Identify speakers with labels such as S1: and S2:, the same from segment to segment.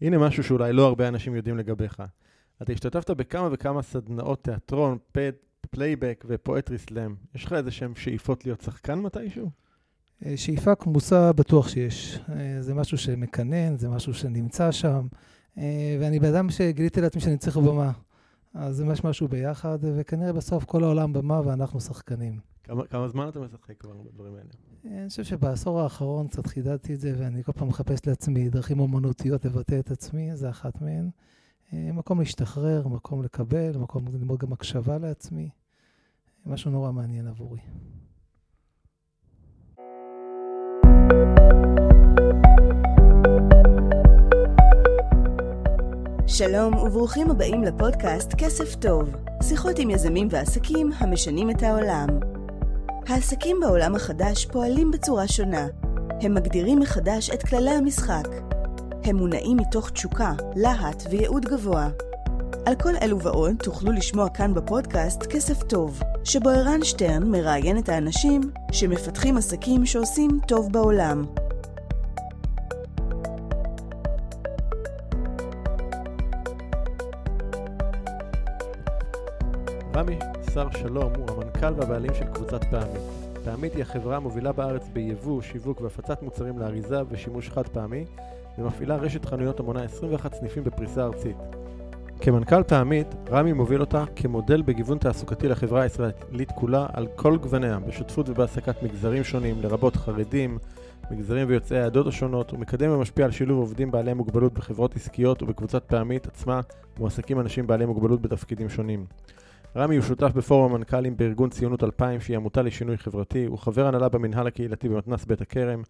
S1: הנה משהו שאולי לא הרבה אנשים יודעים לגביך. אתה השתתפת בכמה וכמה סדנאות תיאטרון, פד, פלייבק ו poetry slam. יש לך איזה שהם שאיפות להיות שחקן מתישהו?
S2: אה, שאיפה כמוסה בטוח שיש. אה, זה משהו שמקנן, זה משהו שנמצא שם, אה, ואני בן אדם שגיליתי לעצמי שאני צריך במה. אז זה משהו ביחד, וכנראה בסוף כל העולם במה ואנחנו שחקנים.
S1: כמה, כמה זמן אתה משחק כבר בדברים האלה?
S2: אני חושב שבעשור האחרון קצת חידדתי את זה, ואני כל פעם מחפש לעצמי דרכים אומנותיות לבטא את עצמי, זה אחת מהן. מקום להשתחרר, מקום לקבל, מקום ללמוד גם הקשבה לעצמי. משהו נורא מעניין עבורי.
S3: שלום וברוכים הבאים לפודקאסט כסף טוב, שיחות עם יזמים ועסקים המשנים את העולם. העסקים בעולם החדש פועלים בצורה שונה. הם מגדירים מחדש את כללי המשחק. הם מונעים מתוך תשוקה, להט וייעוד גבוה. על כל אלו ועוד תוכלו לשמוע כאן בפודקאסט כסף טוב, שבו ערן שטרן מראיין את האנשים שמפתחים עסקים שעושים טוב בעולם.
S1: רמי שר שלום הוא המנכ"ל והבעלים של קבוצת פעמית. פעמית היא החברה המובילה בארץ ביבוא, שיווק והפצת מוצרים לאריזה ושימוש חד פעמי, ומפעילה רשת חנויות המונה 21 סניפים בפריסה ארצית. כמנכ"ל פעמית, רמי מוביל אותה כמודל בגיוון תעסוקתי לחברה הישראלית כולה על כל גווניה, בשותפות ובהעסקת מגזרים שונים, לרבות חרדים, מגזרים ויוצאי העדות השונות, ומקדם ומשפיע על שילוב עובדים בעלי מוגבלות בחברות עסקיות ובקבוצת פעמית עצמה מועסקים אנשים בעלי מוגבלות בתפקידים שונים. רמי הוא שותף בפורום המנכ"לים בארגון ציונות 2000, שהיא עמותה לשינוי חברתי, הוא חבר הנהלה במנהל הקהילתי במתנ"ס בית הכרם,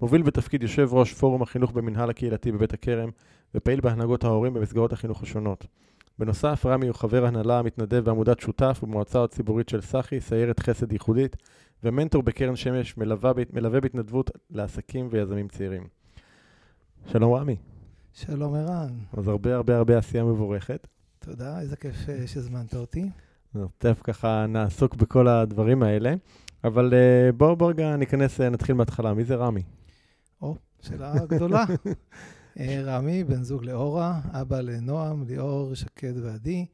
S1: מוביל בתפקיד יושב ראש פורום החינוך במנהל הקהילתי בבית הכרם, ופעיל בהנהגות ההורים במסגרות החינוך השונות. בנוסף, רמי הוא חבר הנהלה המתנדב בעמודת שותף ובמועצה הציבורית של סחי, סיירת חסד ייחודית, ומנטור בקרן שמש, מלווה, מלווה בהתנדבות לעסקים ויזמים צעירים. שלום רמי.
S2: שלום ערן.
S1: אז הרבה הרבה הרבה עשייה מבורכת.
S2: תודה, איזה כיף אה, שהזמנת אותי.
S1: תכף ככה נעסוק בכל הדברים האלה, אבל uh, בואו בוא רגע ניכנס, uh, נתחיל מההתחלה. מי זה רמי?
S2: או, שאלה גדולה. רמי, בן זוג לאורה, אבא לנועם, ליאור, שקד ועדי.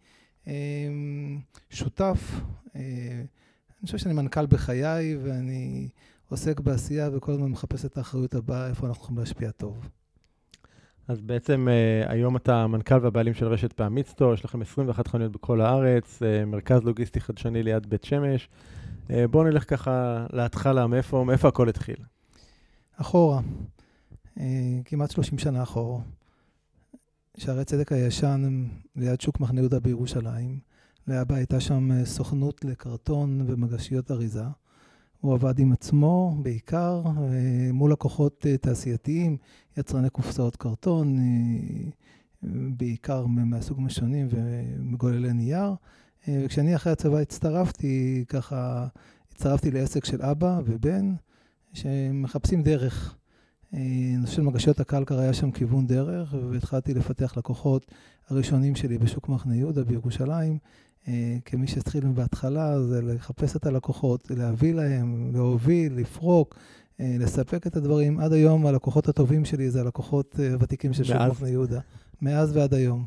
S2: שותף, אני חושב שאני מנכ"ל בחיי ואני עוסק בעשייה וכל הזמן מחפש את האחריות הבאה, איפה אנחנו יכולים להשפיע טוב.
S1: אז בעצם uh, היום אתה מנכ"ל והבעלים של רשת פעמית סטור, יש לכם 21 חנויות בכל הארץ, uh, מרכז לוגיסטי חדשני ליד בית שמש. Uh, בואו נלך ככה להתחלה, מאיפה, מאיפה הכל התחיל?
S2: אחורה, כמעט 30 שנה אחורה. שערי צדק הישן ליד שוק מחנה יהודה בירושלים. לאבא הייתה שם סוכנות לקרטון ומגשיות אריזה. הוא עבד עם עצמו בעיקר, אה, מול לקוחות אה, תעשייתיים, יצרני קופסאות קרטון, אה, בעיקר מהסוג משונים ומגוללי נייר. וכשאני אחרי הצבא הצטרפתי, ככה, הצטרפתי לעסק של אבא ובן, שמחפשים דרך. נושא של מגשיות הקלקר היה שם כיוון דרך, והתחלתי לפתח לקוחות הראשונים שלי בשוק מחנה יהודה בירושלים. אה, כמי שהתחיל בהתחלה, זה לחפש את הלקוחות, להביא להם, להוביל, לפרוק, אה, לספק את הדברים. עד היום הלקוחות הטובים שלי זה הלקוחות אה, הוותיקים של שוק מחנה יהודה. מאז ועד היום.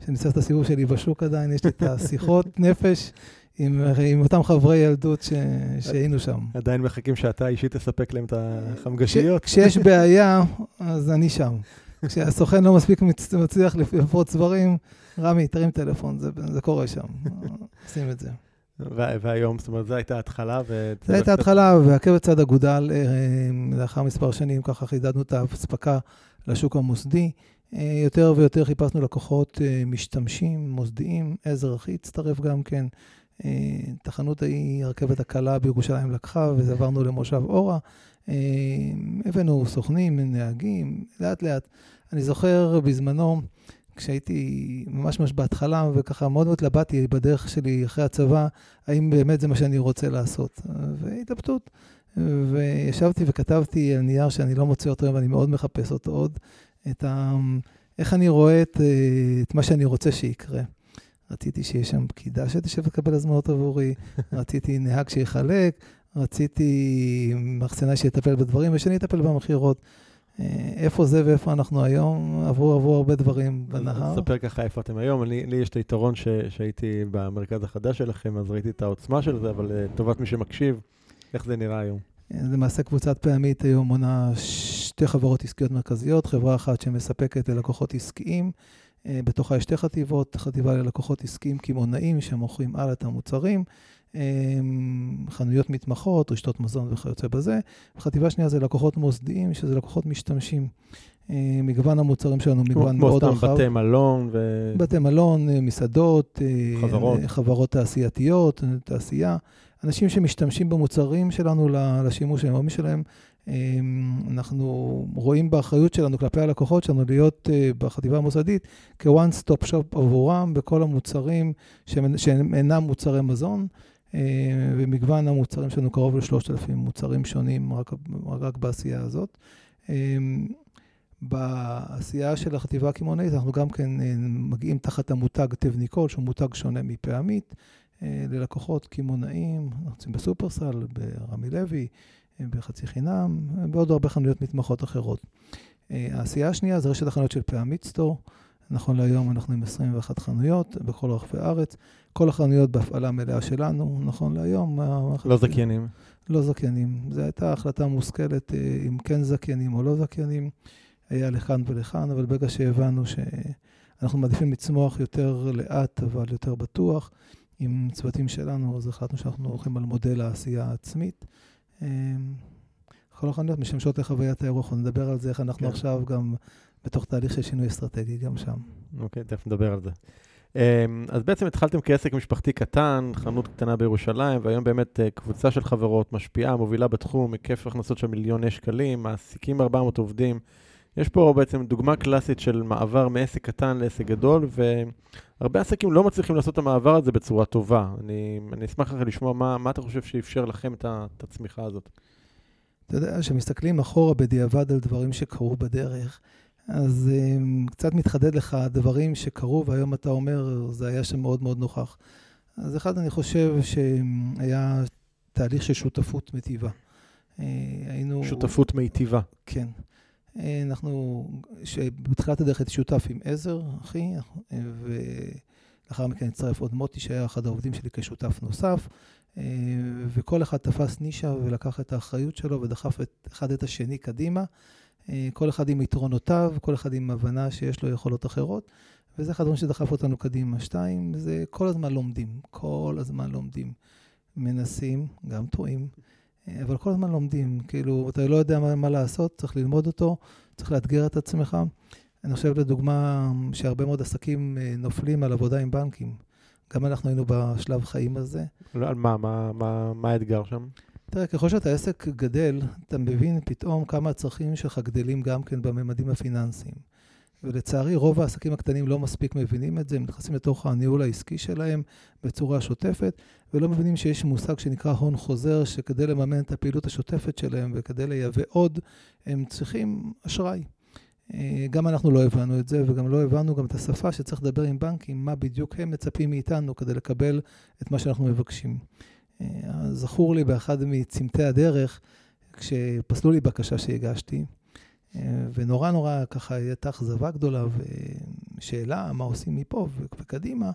S2: כשאני עושה את הסיבוב שלי בשוק עדיין, יש לי את השיחות נפש עם, עם אותם חברי ילדות ש, שהיינו שם.
S1: עדיין מחכים שאתה אישית תספק להם את החמגשיות?
S2: כשיש בעיה, אז אני שם. כשהסוכן לא מספיק מצליח לפרוץ דברים, רמי, תרים טלפון, זה, זה קורה שם, עושים את זה.
S1: והיום, זאת אומרת, זו הייתה התחלה.
S2: זו הייתה התחלה, ועקב צד אגודל, אה, לאחר מספר שנים, ככה חידדנו את האספקה לשוק המוסדי. אה, יותר ויותר חיפשנו לקוחות אה, משתמשים, מוסדיים, עזר אחי הצטרף גם כן. תחנות ההיא, הרכבת הקלה בירושלים לקחה, וזה עברנו למושב אורה. הבאנו סוכנים, נהגים, לאט לאט. אני זוכר בזמנו, כשהייתי ממש ממש בהתחלה, וככה מאוד מאוד התלבטתי בדרך שלי אחרי הצבא, האם באמת זה מה שאני רוצה לעשות. והתלבטות. וישבתי וכתבתי על נייר שאני לא מוצא אותו ואני מאוד מחפש אותו עוד, את ה... איך אני רואה את, את מה שאני רוצה שיקרה. רציתי שיהיה שם פקידה שתשב ותקבל הזמנות עבורי, רציתי נהג שיחלק, רציתי מחסנה שיטפל בדברים ושאני אטפל במכירות. איפה זה ואיפה אנחנו היום, עברו, עברו הרבה דברים בנהר.
S1: ספר ככה איפה אתם היום. אני, לי יש את היתרון ש, שהייתי במרכז החדש שלכם, אז ראיתי את העוצמה של זה, אבל לטובת מי שמקשיב, איך זה נראה היום?
S2: למעשה קבוצת פעמית היום מונה שתי חברות עסקיות מרכזיות, חברה אחת שמספקת ללקוחות עסקיים, אה, בתוכה יש שתי חטיבות, חטיבה ללקוחות עסקיים קמעונאים שמוכרים הלאה את המוצרים, אה, חנויות מתמחות, רשתות מזון וכיוצא בזה. חטיבה שנייה זה לקוחות מוסדיים, שזה לקוחות משתמשים. אה, מגוון המוצרים שלנו מגוון מאוד רחב.
S1: כמו סתם בתי מלון ו...
S2: בתי מלון, מסעדות,
S1: חברות,
S2: חברות תעשייתיות, תעשייה. אנשים שמשתמשים במוצרים שלנו לשימוש היומי שלהם, אמ, אנחנו רואים באחריות שלנו כלפי הלקוחות שלנו להיות אה, בחטיבה המוסדית כ-one stop shop עבורם בכל המוצרים שהם אינם מוצרי מזון. אה, ומגוון המוצרים שלנו קרוב ל-3,000 מוצרים שונים רק, רק בעשייה הזאת. אמ, בעשייה של החטיבה הקמעונאית אנחנו גם כן אה, מגיעים תחת המותג תבניקול, שהוא מותג שונה מפעמית, ללקוחות קמעונאים, אנחנו נמצאים בסופרסל, ברמי לוי, בחצי חינם, בעוד הרבה חנויות מתמחות אחרות. אה, העשייה השנייה זה רשת החנויות של פעמית סטור. נכון להיום אנחנו עם 21 חנויות בכל רחבי הארץ. כל החנויות בהפעלה מלאה שלנו, נכון להיום.
S1: לא זכיינים.
S2: לא זכיינים. זו הייתה החלטה מושכלת אה, אם כן זכיינים או לא זכיינים. היה לכאן ולכאן, אבל ברגע שהבנו שאנחנו מעדיפים לצמוח יותר לאט, אבל יותר בטוח, עם צוותים שלנו, אז החלטנו שאנחנו הולכים על מודל העשייה העצמית. כל החנויות משמשות לחוויית האירוח, נדבר על זה, איך אנחנו כן. עכשיו גם בתוך תהליך של שינוי אסטרטגי, גם שם.
S1: אוקיי, תכף נדבר על זה. אמ, אז בעצם התחלתם כעסק משפחתי קטן, חנות קטנה בירושלים, והיום באמת אה, קבוצה של חברות משפיעה, מובילה בתחום, היקף הכנסות של מיליוני שקלים, מעסיקים 400 עובדים. יש פה בעצם דוגמה קלאסית של מעבר מעסק קטן לעסק גדול, והרבה עסקים לא מצליחים לעשות את המעבר הזה בצורה טובה. אני, אני אשמח לך לשמוע מה, מה אתה חושב שאפשר לכם את, את הצמיחה הזאת.
S2: אתה יודע, כשמסתכלים אחורה בדיעבד על דברים שקרו בדרך, אז um, קצת מתחדד לך דברים שקרו, והיום אתה אומר, זה היה שם מאוד מאוד נוכח. אז אחד, אני חושב שהיה תהליך של שותפות מטיבה.
S1: אה, היינו... שותפות מיטיבה.
S2: כן. אנחנו, בתחילת הדרך הייתי שותף עם עזר, אחי, ולאחר מכן הצטרף עוד מוטי, שהיה אחד העובדים שלי כשותף נוסף, וכל אחד תפס נישה ולקח את האחריות שלו ודחף את אחד את השני קדימה, כל אחד עם יתרונותיו, כל אחד עם הבנה שיש לו יכולות אחרות, וזה אחד הדברים שדחף אותנו קדימה. שתיים, זה כל הזמן לומדים, כל הזמן לומדים. מנסים, גם טועים. אבל כל הזמן לומדים, כאילו, אתה לא יודע מה, מה לעשות, צריך ללמוד אותו, צריך לאתגר את עצמך. אני חושב לדוגמה שהרבה מאוד עסקים אה, נופלים על עבודה עם בנקים. גם אנחנו היינו בשלב חיים הזה.
S1: על מה, מה, מה, מה האתגר שם?
S2: תראה, ככל שאתה עסק גדל, אתה מבין פתאום כמה הצרכים שלך גדלים גם כן בממדים הפיננסיים. ולצערי, רוב העסקים הקטנים לא מספיק מבינים את זה, הם נכנסים לתוך הניהול העסקי שלהם בצורה שוטפת, ולא מבינים שיש מושג שנקרא הון חוזר, שכדי לממן את הפעילות השוטפת שלהם וכדי לייבא עוד, הם צריכים אשראי. אה, גם אנחנו לא הבנו את זה, וגם לא הבנו גם את השפה שצריך לדבר עם בנקים, מה בדיוק הם מצפים מאיתנו כדי לקבל את מה שאנחנו מבקשים. אה, זכור לי באחד מצמתי הדרך, כשפסלו לי בקשה שהגשתי, אה, ונורא נורא ככה הייתה אכזבה גדולה ושאלה מה עושים מפה וקדימה.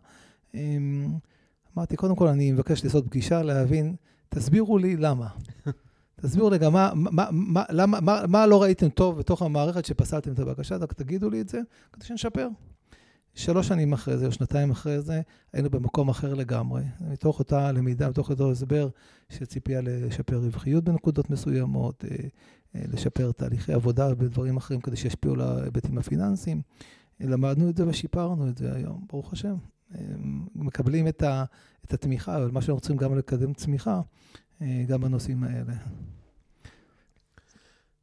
S2: אמרתי, קודם כל אני מבקש לעשות פגישה, להבין, תסבירו לי למה. תסבירו לי גם מה, מה, מה, למה, מה, מה לא ראיתם טוב בתוך המערכת שפסלתם את הבקשה, רק תגידו לי את זה, כדי שנשפר. שלוש שנים אחרי זה, או שנתיים אחרי זה, היינו במקום אחר לגמרי. מתוך אותה למידה, מתוך אותו הסבר, שציפייה לשפר רווחיות בנקודות מסוימות, אה, אה, לשפר תהליכי עבודה ודברים אחרים כדי שישפיעו על ההיבטים הפיננסיים. למדנו את זה ושיפרנו את זה היום, ברוך השם. מקבלים את, ה, את התמיכה, אבל מה שאנחנו רוצים גם לקדם צמיחה, אה, גם בנושאים האלה.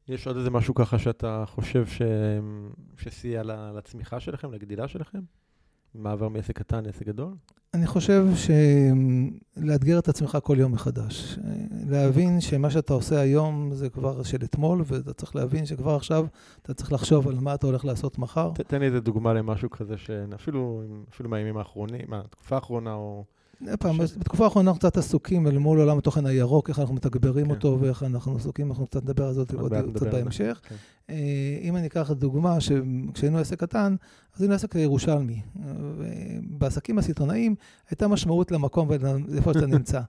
S1: יש עוד איזה משהו ככה שאתה חושב ש... שסייע לצמיחה שלכם, לגדילה שלכם? מעבר מעסק קטן לעסק גדול?
S2: אני חושב שלאתגר את עצמך כל יום מחדש. להבין שמה שאתה עושה היום זה כבר של אתמול, ואתה צריך להבין שכבר עכשיו אתה צריך לחשוב על מה אתה הולך לעשות מחר.
S1: תן לי איזה דוגמה למשהו כזה, שאפילו אפילו מהימים האחרונים, מהתקופה האחרונה, או
S2: פעם, בתקופה האחרונה אנחנו קצת עסוקים אל מול עולם התוכן הירוק, איך אנחנו מתגברים כן. אותו ואיך אנחנו עסוקים, אנחנו קצת נדבר על זה עוד קצת בהמשך. כן. אה, אם אני אקח דוגמה, שכשהיינו עסק קטן, אז היינו עסק ירושלמי. בעסקים הסיטונאיים הייתה משמעות למקום ואיפה שאתה נמצא.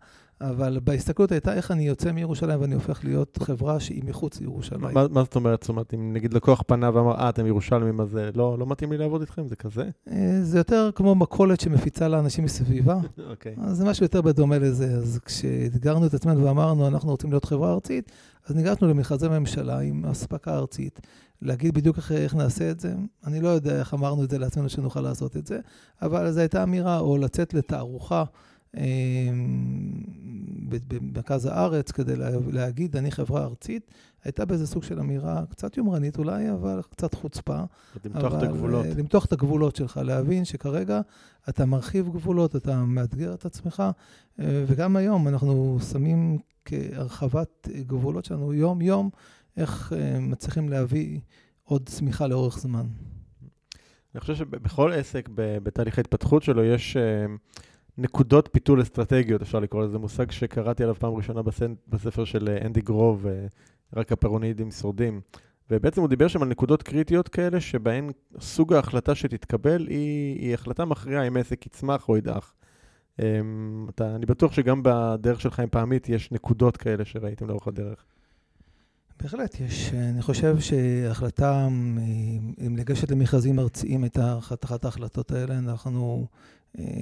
S2: אבל בהסתכלות הייתה איך אני יוצא מירושלים ואני הופך להיות חברה שהיא מחוץ לירושלים.
S1: מה, מה זאת אומרת? זאת אומרת, אם נגיד לקוח פנה ואמר, אה, אתם ירושלמים, אז אה, לא, לא מתאים לי לעבוד איתכם? זה כזה?
S2: אה, זה יותר כמו מכולת שמפיצה לאנשים מסביבה. אוקיי. אז זה משהו יותר בדומה לזה. אז כשאתגרנו את עצמנו ואמרנו, אנחנו רוצים להיות חברה ארצית, אז ניגשנו למכרזי ממשלה עם אספקה ארצית. להגיד בדיוק איך, איך נעשה את זה, אני לא יודע איך אמרנו את זה לעצמנו שנוכל לעשות את זה, אבל זו הייתה אמירה, או לצאת לתערוכה. אמ, במרכז הארץ כדי להגיד, אני חברה ארצית, הייתה באיזה סוג של אמירה קצת יומרנית אולי, אבל קצת חוצפה.
S1: למתוח את הגבולות.
S2: אה, למתוח את הגבולות שלך, להבין שכרגע אתה מרחיב גבולות, אתה מאתגר את עצמך, אה, וגם היום אנחנו שמים כהרחבת גבולות שלנו יום-יום, איך אה, מצליחים להביא עוד צמיחה לאורך זמן.
S1: אני חושב שבכל עסק, בתהליך ההתפתחות שלו, יש... נקודות פיתול אסטרטגיות, אפשר לקרוא לזה מושג שקראתי עליו פעם ראשונה בספר של אה, אנדי גרוב, אה, רק הפרונידים שורדים. ובעצם הוא דיבר שם על נקודות קריטיות כאלה, שבהן סוג ההחלטה שתתקבל היא, היא החלטה מכריעה אם עסק יצמח או ידעך. אמ, אתה, אני בטוח שגם בדרך שלך עם פעמית יש נקודות כאלה שראיתם לאורך הדרך.
S2: בהחלט יש. אני חושב שהחלטה, אם לגשת למכרזים ארציים הייתה אחת ההחלטות האלה. אנחנו אה,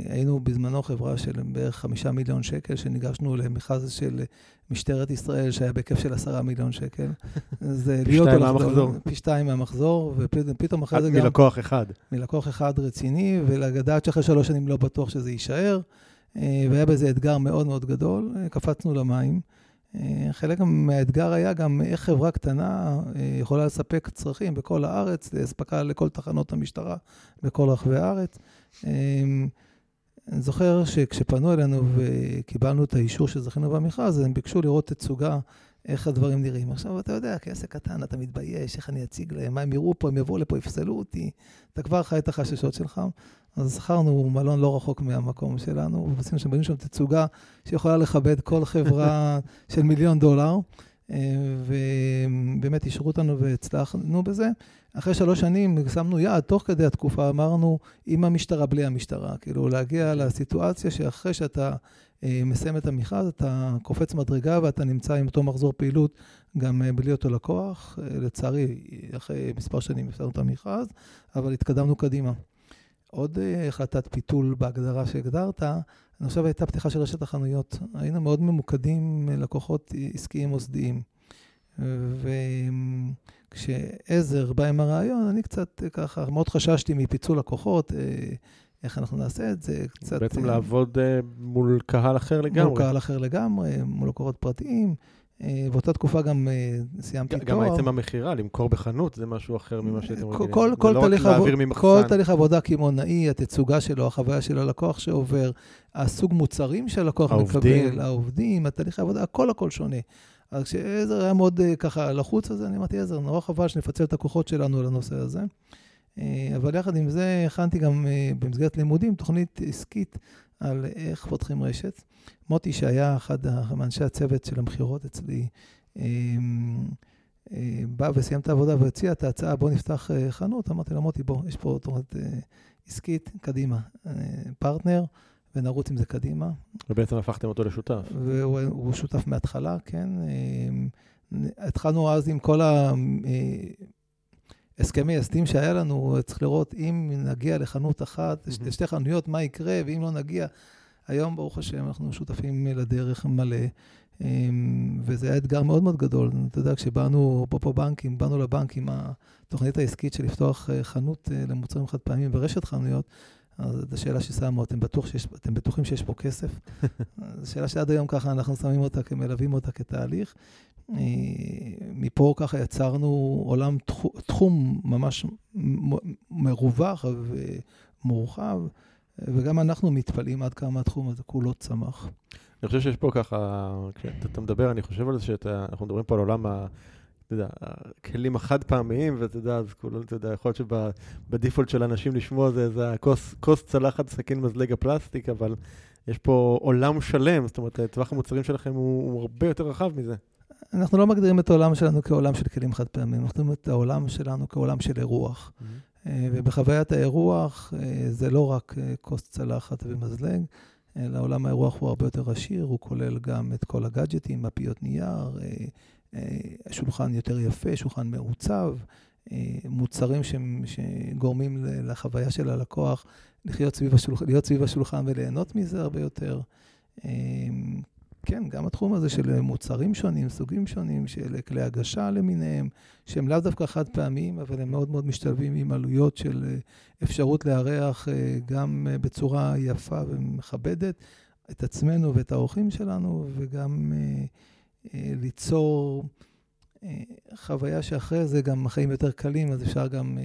S2: היינו בזמנו חברה של בערך חמישה מיליון שקל, שניגשנו למכרז של משטרת ישראל, שהיה בהיקף של עשרה מיליון שקל.
S1: זה פי שתיים מהמחזור.
S2: פי שתיים מהמחזור, ופתאום אחרי זה גם...
S1: מלקוח אחד.
S2: מלקוח אחד רציני, ולדעת שאחרי שלוש שנים לא בטוח שזה יישאר. אה, והיה בזה אתגר מאוד מאוד גדול, אה, קפצנו למים. חלק מהאתגר היה גם איך חברה קטנה יכולה לספק צרכים בכל הארץ, לאספקה לכל תחנות המשטרה בכל רחבי הארץ. אמ, אני זוכר שכשפנו אלינו וקיבלנו את האישור שזכינו במכרז, הם ביקשו לראות תצוגה, איך הדברים נראים. עכשיו, אתה יודע, כעסק קטן, אתה מתבייש, איך אני אציג להם, מה הם יראו פה, הם יבואו לפה, יפסלו אותי. אתה כבר חי את החששות שלך. אז זכרנו מלון לא רחוק מהמקום שלנו, ועשינו שם, בנינו שם תצוגה שיכולה לכבד כל חברה של מיליון דולר. ובאמת אישרו אותנו והצלחנו בזה. אחרי שלוש שנים שמנו יעד, תוך כדי התקופה אמרנו, עם המשטרה, בלי המשטרה. כאילו, להגיע לסיטואציה שאחרי שאתה אה, מסיים את המכרז, אתה קופץ מדרגה ואתה נמצא עם אותו מחזור פעילות גם אה, בלי אותו לקוח. אה, לצערי, אחרי מספר שנים הפסדנו את המכרז, אבל התקדמנו קדימה. עוד החלטת פיתול בהגדרה שהגדרת, אני חושב הייתה פתיחה של רשת החנויות. היינו מאוד ממוקדים לקוחות עסקיים מוסדיים. וכשעזר בא עם הרעיון, אני קצת ככה, מאוד חששתי מפיצול לקוחות, אה, איך אנחנו נעשה את זה,
S1: קצת... בעצם אה, לעבוד מול קהל אחר לגמרי.
S2: מול קהל אחר לגמרי, מול לקוחות פרטיים. אה, באותה תקופה גם אה, סיימתי תואר.
S1: גם עצם המכירה, למכור בחנות, זה משהו אחר ממה שאתם רגילים.
S2: כל, כל, לא תהליך עבוד, כל תהליך עבודה קמעונאי, התצוגה שלו, החוויה של הלקוח שעובר, הסוג מוצרים שהלקוח מקבל, העובדים, התהליך העבודה, הכל הכל שונה. אז כשעזר היה מאוד אה, ככה לחוץ על זה, אני אמרתי, עזר, נורא חבל שנפצל את הכוחות שלנו לנושא הזה. אבל יחד עם זה, הכנתי גם במסגרת לימודים תוכנית עסקית על איך פותחים רשת. מוטי, שהיה אחד מאנשי הצוות של המכירות אצלי, אמ, אה, בא וסיים את העבודה והציע את ההצעה, בוא נפתח אה, חנות. אמרתי לו, מוטי, בוא, יש פה תוכנית אה, עסקית, קדימה. פרטנר, ונרוץ עם זה קדימה.
S1: ובעצם הפכתם אותו לשותף.
S2: והוא שותף מההתחלה, כן. אמ, התחלנו אז עם כל ההסכמי הסדים שהיה לנו, צריך לראות אם נגיע לחנות אחת, mm-hmm. לשתי חנויות, מה יקרה, ואם לא נגיע, היום, ברוך השם, אנחנו שותפים לדרך מלא, אמ, וזה היה אתגר מאוד מאוד גדול. אתה יודע, כשבאנו, אפרופו בנקים, באנו לבנק עם התוכנית העסקית של לפתוח אה, חנות אה, למוצרים חד פעמים ורשת חנויות, אז זו שאלה ששמו, אתם, בטוח שיש, אתם בטוחים שיש פה כסף? זו שאלה שעד היום ככה אנחנו שמים אותה, מלווים אותה כתהליך. מפה ככה יצרנו עולם, תחום ממש מרווח ומורחב. וגם אנחנו מתפלאים עד כמה התחום הזה כולו צמח.
S1: אני חושב שיש פה ככה, כשאתה מדבר, אני חושב על זה שאנחנו מדברים פה על עולם ה... אתה יודע, הכלים החד פעמיים, ואתה יודע, אז כולו, אתה יודע, יכול להיות שבדיפולט של אנשים לשמוע זה איזה כוס צלחת סכין מזלג הפלסטיק, אבל יש פה עולם שלם, זאת אומרת, טווח המוצרים שלכם הוא, הוא הרבה יותר רחב מזה.
S2: אנחנו לא מגדירים את העולם שלנו כעולם של כלים חד פעמים, אנחנו מגדירים את העולם שלנו כעולם של אירוח. Mm-hmm. ובחוויית האירוח זה לא רק כוס צלחת ומזלג, אלא עולם האירוח הוא הרבה יותר עשיר, הוא כולל גם את כל הגאדג'טים, מפיות נייר, שולחן יותר יפה, שולחן מעוצב, מוצרים ש... שגורמים לחוויה של הלקוח לחיות סביב, השולח... להיות סביב השולחן וליהנות מזה הרבה יותר. כן, גם התחום הזה של מוצרים שונים, סוגים שונים, של כלי הגשה למיניהם, שהם לאו דווקא חד פעמיים, אבל הם מאוד מאוד משתלבים עם עלויות של אפשרות לארח גם בצורה יפה ומכבדת את עצמנו ואת האורחים שלנו, וגם ליצור חוויה שאחרי זה גם החיים יותר קלים, אז אפשר גם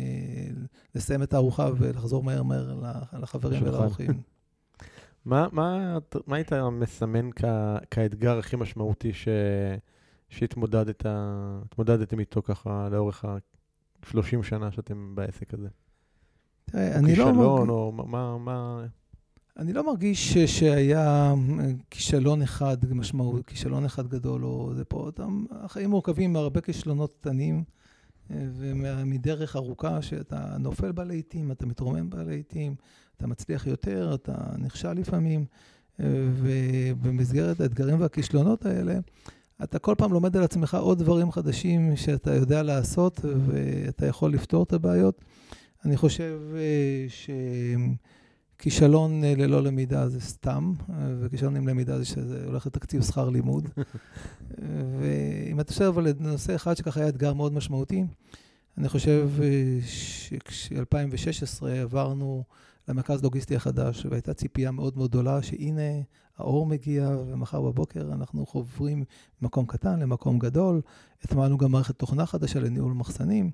S2: לסיים את הארוחה ולחזור מהר מהר לחברים ולאורחים.
S1: מה, מה, מה היית מסמן כ, כאתגר הכי משמעותי ש, שהתמודדתם איתו ככה לאורך ה-30 שנה שאתם בעסק הזה?
S2: תראה, אני לא... כישלון,
S1: או מה... מה...
S2: אני לא מרגיש שהיה כישלון אחד משמעות, כישלון אחד גדול, או זה פה, אותם, החיים מורכבים מהרבה כישלונות קטנים, ומדרך ארוכה שאתה נופל בה לעיתים, אתה מתרומם בה לעיתים, אתה מצליח יותר, אתה נכשל לפעמים, ובמסגרת האתגרים והכישלונות האלה, אתה כל פעם לומד על עצמך עוד דברים חדשים שאתה יודע לעשות, ואתה יכול לפתור את הבעיות. אני חושב שכישלון ללא למידה זה סתם, וכישלון עם למידה זה שזה הולך לתקציב שכר לימוד. ואם אתה חושב אבל לנושא אחד שככה היה אתגר מאוד משמעותי, אני חושב שכש-2016 עברנו למרכז לוגיסטי החדש, והייתה ציפייה מאוד מאוד גדולה שהנה האור מגיע, ומחר בבוקר אנחנו חוברים ממקום קטן למקום גדול. הטמענו גם מערכת תוכנה חדשה לניהול מחסנים,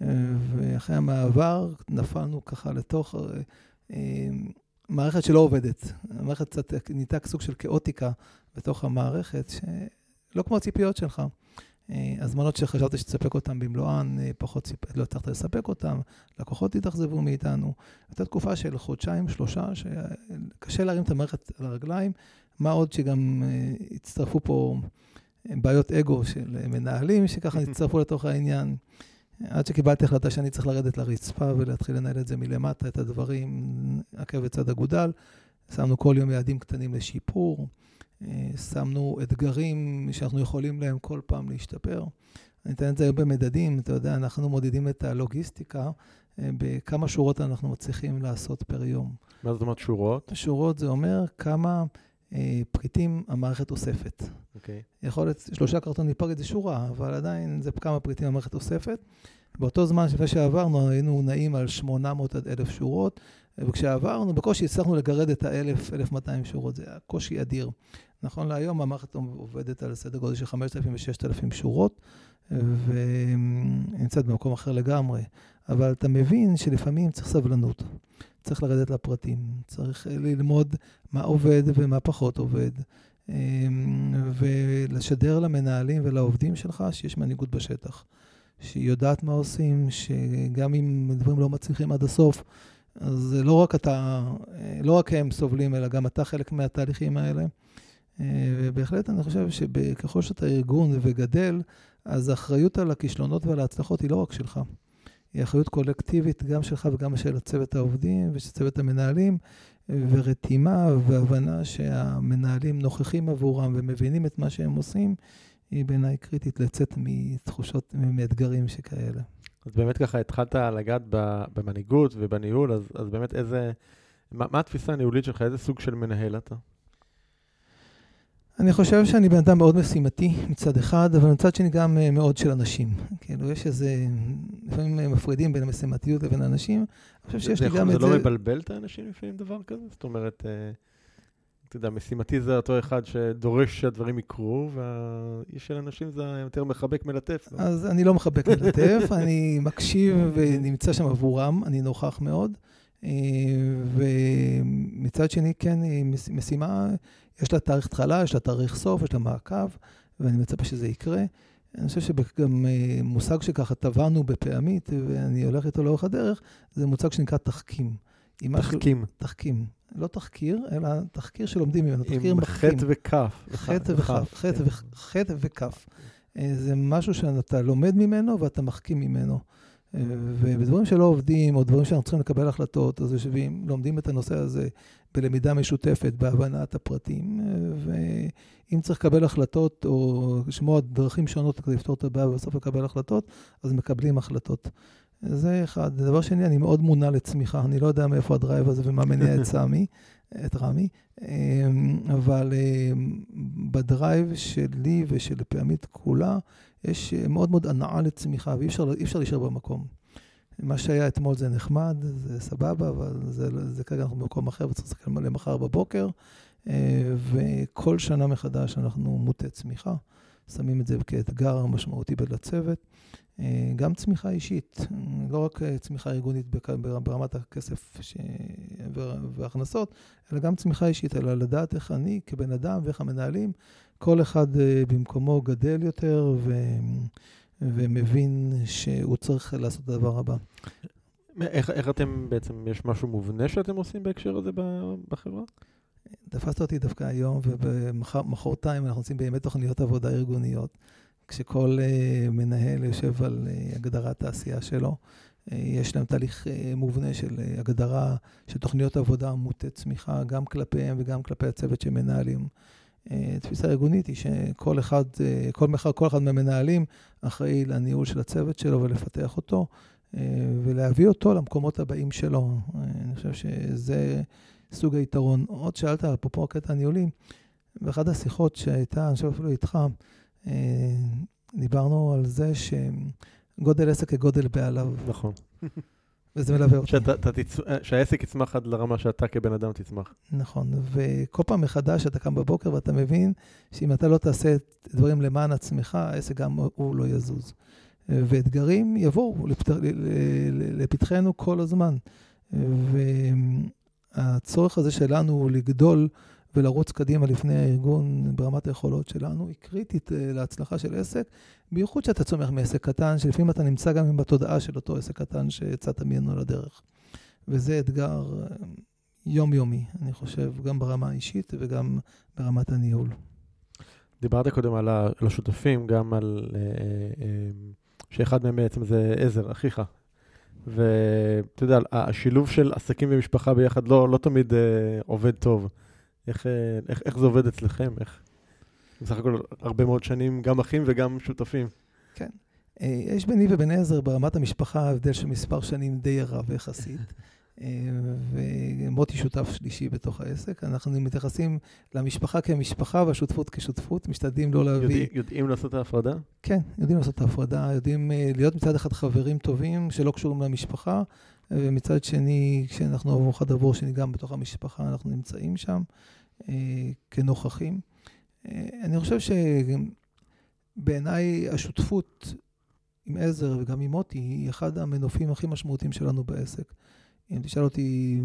S2: ואחרי המעבר נפלנו ככה לתוך אה, מערכת שלא עובדת. המערכת קצת נהייתה סוג של כאוטיקה בתוך המערכת, שלא כמו הציפיות שלך. אה, הזמנות שחשבת שתספק אותן במלואן, אה, פחות ציפ... לא הצלחת לספק אותן, לקוחות התאכזבו מאיתנו. הייתה תקופה של חודשיים, שלושה, שקשה להרים את המערכת על הרגליים. מה עוד שגם אה, הצטרפו פה בעיות אגו של מנהלים, שככה הצטרפו לתוך העניין. עד שקיבלתי החלטה שאני צריך לרדת לרצפה ולהתחיל לנהל את זה מלמטה, את הדברים, עקב בצד אגודל. שמנו כל יום יעדים קטנים לשיפור. שמנו אתגרים שאנחנו יכולים להם כל פעם להשתפר. אני אתן את זה במדדים, אתה יודע, אנחנו מודדים את הלוגיסטיקה, אה, בכמה שורות אנחנו מצליחים לעשות פר יום.
S1: מה זאת אומרת שורות?
S2: שורות זה אומר כמה אה, פריטים המערכת אוספת.
S1: אוקיי.
S2: Okay. יכול להיות שלושה קרטונים פריט זה שורה, אבל עדיין זה כמה פריטים המערכת אוספת. באותו זמן לפני שעברנו, היינו נעים על 800 עד 1,000 שורות, וכשעברנו, בקושי הצלחנו לגרד את ה-1,000, 1,200 שורות, זה היה קושי אדיר. נכון להיום המערכת עובדת על סדר גודל של 5,000 ו-6,000 שורות, ונמצאת במקום אחר לגמרי. אבל אתה מבין שלפעמים צריך סבלנות, צריך לרדת לפרטים, צריך ללמוד מה עובד ומה פחות עובד, ולשדר למנהלים ולעובדים שלך שיש מנהיגות בשטח, שהיא יודעת מה עושים, שגם אם דברים לא מצליחים עד הסוף, אז לא רק אתה, לא רק הם סובלים, אלא גם אתה חלק מהתהליכים האלה. אה, ובהחלט אני חושב שככל שאתה ארגון וגדל, אז האחריות על הכישלונות ועל ההצלחות היא לא רק שלך. היא אחריות קולקטיבית גם שלך וגם של הצוות העובדים ושל צוות המנהלים, ורתימה והבנה שהמנהלים נוכחים עבורם ומבינים את מה שהם עושים, היא בעיניי קריטית לצאת מתחושות, מאתגרים שכאלה.
S1: אז באמת ככה התחלת לגעת במנהיגות ובניהול, אז, אז באמת איזה, מה, מה התפיסה הניהולית שלך? איזה סוג של מנהל אתה?
S2: אני חושב שאני בן אדם מאוד משימתי מצד אחד, אבל מצד שני גם אה, מאוד של אנשים. כאילו, יש איזה, לפעמים מפרידים בין המשימתיות לבין האנשים. אני חושב שיש לי גם את
S1: זה... זה לא מבלבל את האנשים לפעמים דבר כזה? זאת אומרת, אה, אתה יודע, משימתי זה אותו אחד שדורש שהדברים יקרו, והאיש של אנשים זה יותר מחבק מלטף.
S2: אז אני לא מחבק מלטף, אני מקשיב ונמצא שם עבורם, אני נוכח מאוד. אה, ומצד שני, כן, משימה יש לה תאריך התחלה, יש לה תאריך סוף, יש לה מעקב, ואני מצפה שזה יקרה. אני חושב שגם אה, מושג שככה טבענו בפעמית, ואני הולך איתו לאורך הדרך, זה מושג שנקרא תחכים.
S1: תחכים.
S2: תחכים. לא תחקיר, אלא תחקיר שלומדים ממנו, תחקיר
S1: עם
S2: מחכים.
S1: חטא וכף.
S2: חטא
S1: וכף,
S2: חטא
S1: כן.
S2: חטא וכף. אה, זה משהו שאתה לומד ממנו ואתה מחכים ממנו. אה, ובדברים שלא עובדים, או דברים שאנחנו צריכים לקבל החלטות, אז יושבים, לומדים את הנושא הזה בלמידה משותפת, בהבנת הפרטים, אה, ואם צריך לקבל החלטות, או לשמוע דרכים שונות כדי לפתור את הבעיה ובסוף לקבל החלטות, אז מקבלים החלטות. זה אחד. דבר שני, אני מאוד מונע לצמיחה. אני לא יודע מאיפה ה drive הזה ומה מניע את סמי, את רמי, אמ, אבל אמ, ב drive שלי ושל פעמית כולה, יש אה, מאוד מאוד הנאה לצמיחה, ואי אפשר, אפשר להישאר במקום. מה שהיה אתמול זה נחמד, זה סבבה, אבל זה, זה כרגע אנחנו במקום אחר וצריך להסתכל למחר בבוקר, אה, וכל שנה מחדש אנחנו מוטי צמיחה, שמים את זה כאתגר משמעותי לצוות. אה, גם צמיחה אישית, לא רק אה, צמיחה ארגונית ברמת הכסף ש... והכנסות, אלא גם צמיחה אישית, אלא לדעת איך אני כבן אדם ואיך המנהלים, כל אחד במקומו גדל יותר ו... ומבין שהוא צריך לעשות את הדבר הבא.
S1: איך, איך אתם בעצם, יש משהו מובנה שאתם עושים בהקשר הזה בחברה?
S2: תפסת אותי דווקא היום, ומחרתיים אנחנו עושים באמת תוכניות עבודה ארגוניות, כשכל uh, מנהל יושב על uh, הגדרת העשייה שלו. Uh, יש להם תהליך uh, מובנה של uh, הגדרה של תוכניות עבודה מוטי צמיחה, גם כלפיהם וגם כלפי הצוות שמנהלים. Uh, תפיסה ארגונית היא שכל אחד, uh, כל, מחר, כל אחד מהמנהלים אחראי לניהול של הצוות שלו ולפתח אותו, uh, ולהביא אותו למקומות הבאים שלו. אני חושב שזה... סוג היתרון. עוד שאלת, אפרופו הקטע הניהולי, באחת השיחות שהייתה, אני חושב אפילו איתך, אה, דיברנו על זה שגודל עסק כגודל בעליו,
S1: נכון.
S2: וזה מלווה אותי.
S1: שאתה, אתה תצ... שהעסק יצמח עד לרמה שאתה כבן אדם תצמח.
S2: נכון, וכל פעם מחדש אתה קם בבוקר ואתה מבין שאם אתה לא תעשה דברים למען עצמך, העסק גם הוא לא יזוז. ואתגרים יבואו לפת... לפתחנו כל הזמן. והצורך הזה שלנו הוא לגדול ולרוץ קדימה לפני הארגון ברמת היכולות שלנו, היא קריטית אה, להצלחה של עסק, בייחוד שאתה צומח מעסק קטן, שלפעמים אתה נמצא גם בתודעה של אותו עסק קטן שיצאת ממנו לדרך. וזה אתגר אה, יומיומי, אני חושב, גם ברמה האישית וגם ברמת הניהול.
S1: דיברת קודם על השותפים, גם על... אה, שאחד מהם בעצם זה עזר, אחיך. ואתה יודע, השילוב של עסקים ומשפחה ביחד לא, לא תמיד עובד טוב. איך, אה, איך, איך זה עובד אצלכם? איך... בסך הכל הרבה מאוד שנים, גם אחים וגם שותפים.
S2: אה, יש ביני ובין עזר ברמת המשפחה הבדל של מספר שנים די רב יחסית. אה, ומוטי שותף שלישי בתוך העסק. אנחנו מתייחסים למשפחה כמשפחה והשותפות כשותפות, משתדלים לא להביא...
S1: יודע, יודעים לעשות את ההפרדה?
S2: כן, יודעים לעשות את ההפרדה, יודעים להיות מצד אחד חברים טובים שלא קשורים למשפחה, ומצד שני, כשאנחנו אחד עבור שני גם בתוך המשפחה, אנחנו נמצאים שם כנוכחים. אה, אני חושב שבעיניי השותפות עם עזר וגם עם מוטי היא אחד המנופים הכי משמעותיים שלנו בעסק. אם תשאל אותי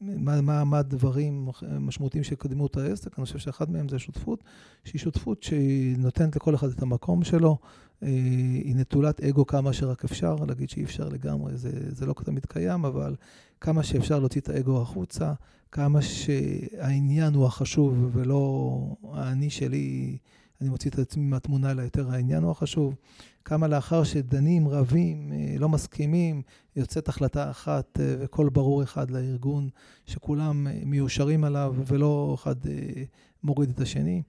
S2: מה, מה, מה הדברים המשמעותיים שקדמו את העסק, אני חושב שאחד מהם זה השותפות, שהיא שותפות שהיא נותנת לכל אחד את המקום שלו, אה, היא נטולת אגו כמה שרק אפשר, להגיד שאי אפשר לגמרי, זה, זה לא תמיד קיים, אבל כמה שאפשר להוציא את האגו החוצה, כמה שהעניין הוא החשוב ולא האני שלי, אני מוציא את עצמי מהתמונה, אלא יותר העניין הוא החשוב. כמה לאחר שדנים, רבים, אה, לא מסכימים, יוצאת החלטה אחת אה, וקול ברור אחד לארגון, שכולם אה, מיושרים עליו ולא אחד מוריד את השני.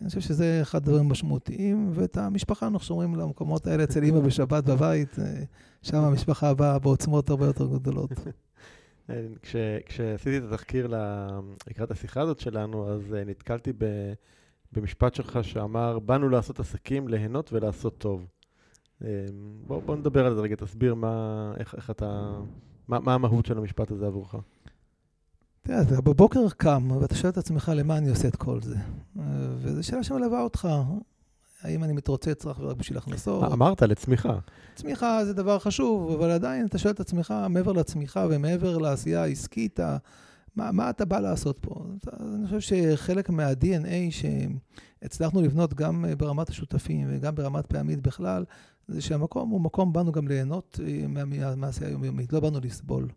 S2: אני חושב שזה אחד הדברים המשמעותיים, ואת המשפחה אנחנו שומרים למקומות האלה אצל אימא בשבת בבית, שם המשפחה באה בעוצמות הרבה יותר גדולות.
S1: כש, כשעשיתי את התחקיר לקראת השיחה הזאת שלנו, אז נתקלתי ב, במשפט שלך שאמר, באנו לעשות עסקים, ליהנות ולעשות טוב. בוא, בוא נדבר על זה רגע, תסביר מה, איך, איך אתה, מה, מה המהות של המשפט הזה עבורך.
S2: תראה, אתה בבוקר קם ואתה שואל את עצמך למה אני עושה את כל זה. וזו שאלה שמלווה אותך. האם אני מתרוצץ רק בשביל הכנסות?
S1: אמרת, לצמיחה.
S2: צמיחה זה דבר חשוב, אבל עדיין אתה שואל את עצמך, מעבר לצמיחה ומעבר לעשייה העסקית, מה, מה אתה בא לעשות פה? אני חושב שחלק מה-DNA שהצלחנו לבנות גם ברמת השותפים וגם ברמת פעמית בכלל, זה שהמקום הוא מקום, באנו גם ליהנות מהעשייה היומיומית, לא באנו לסבול.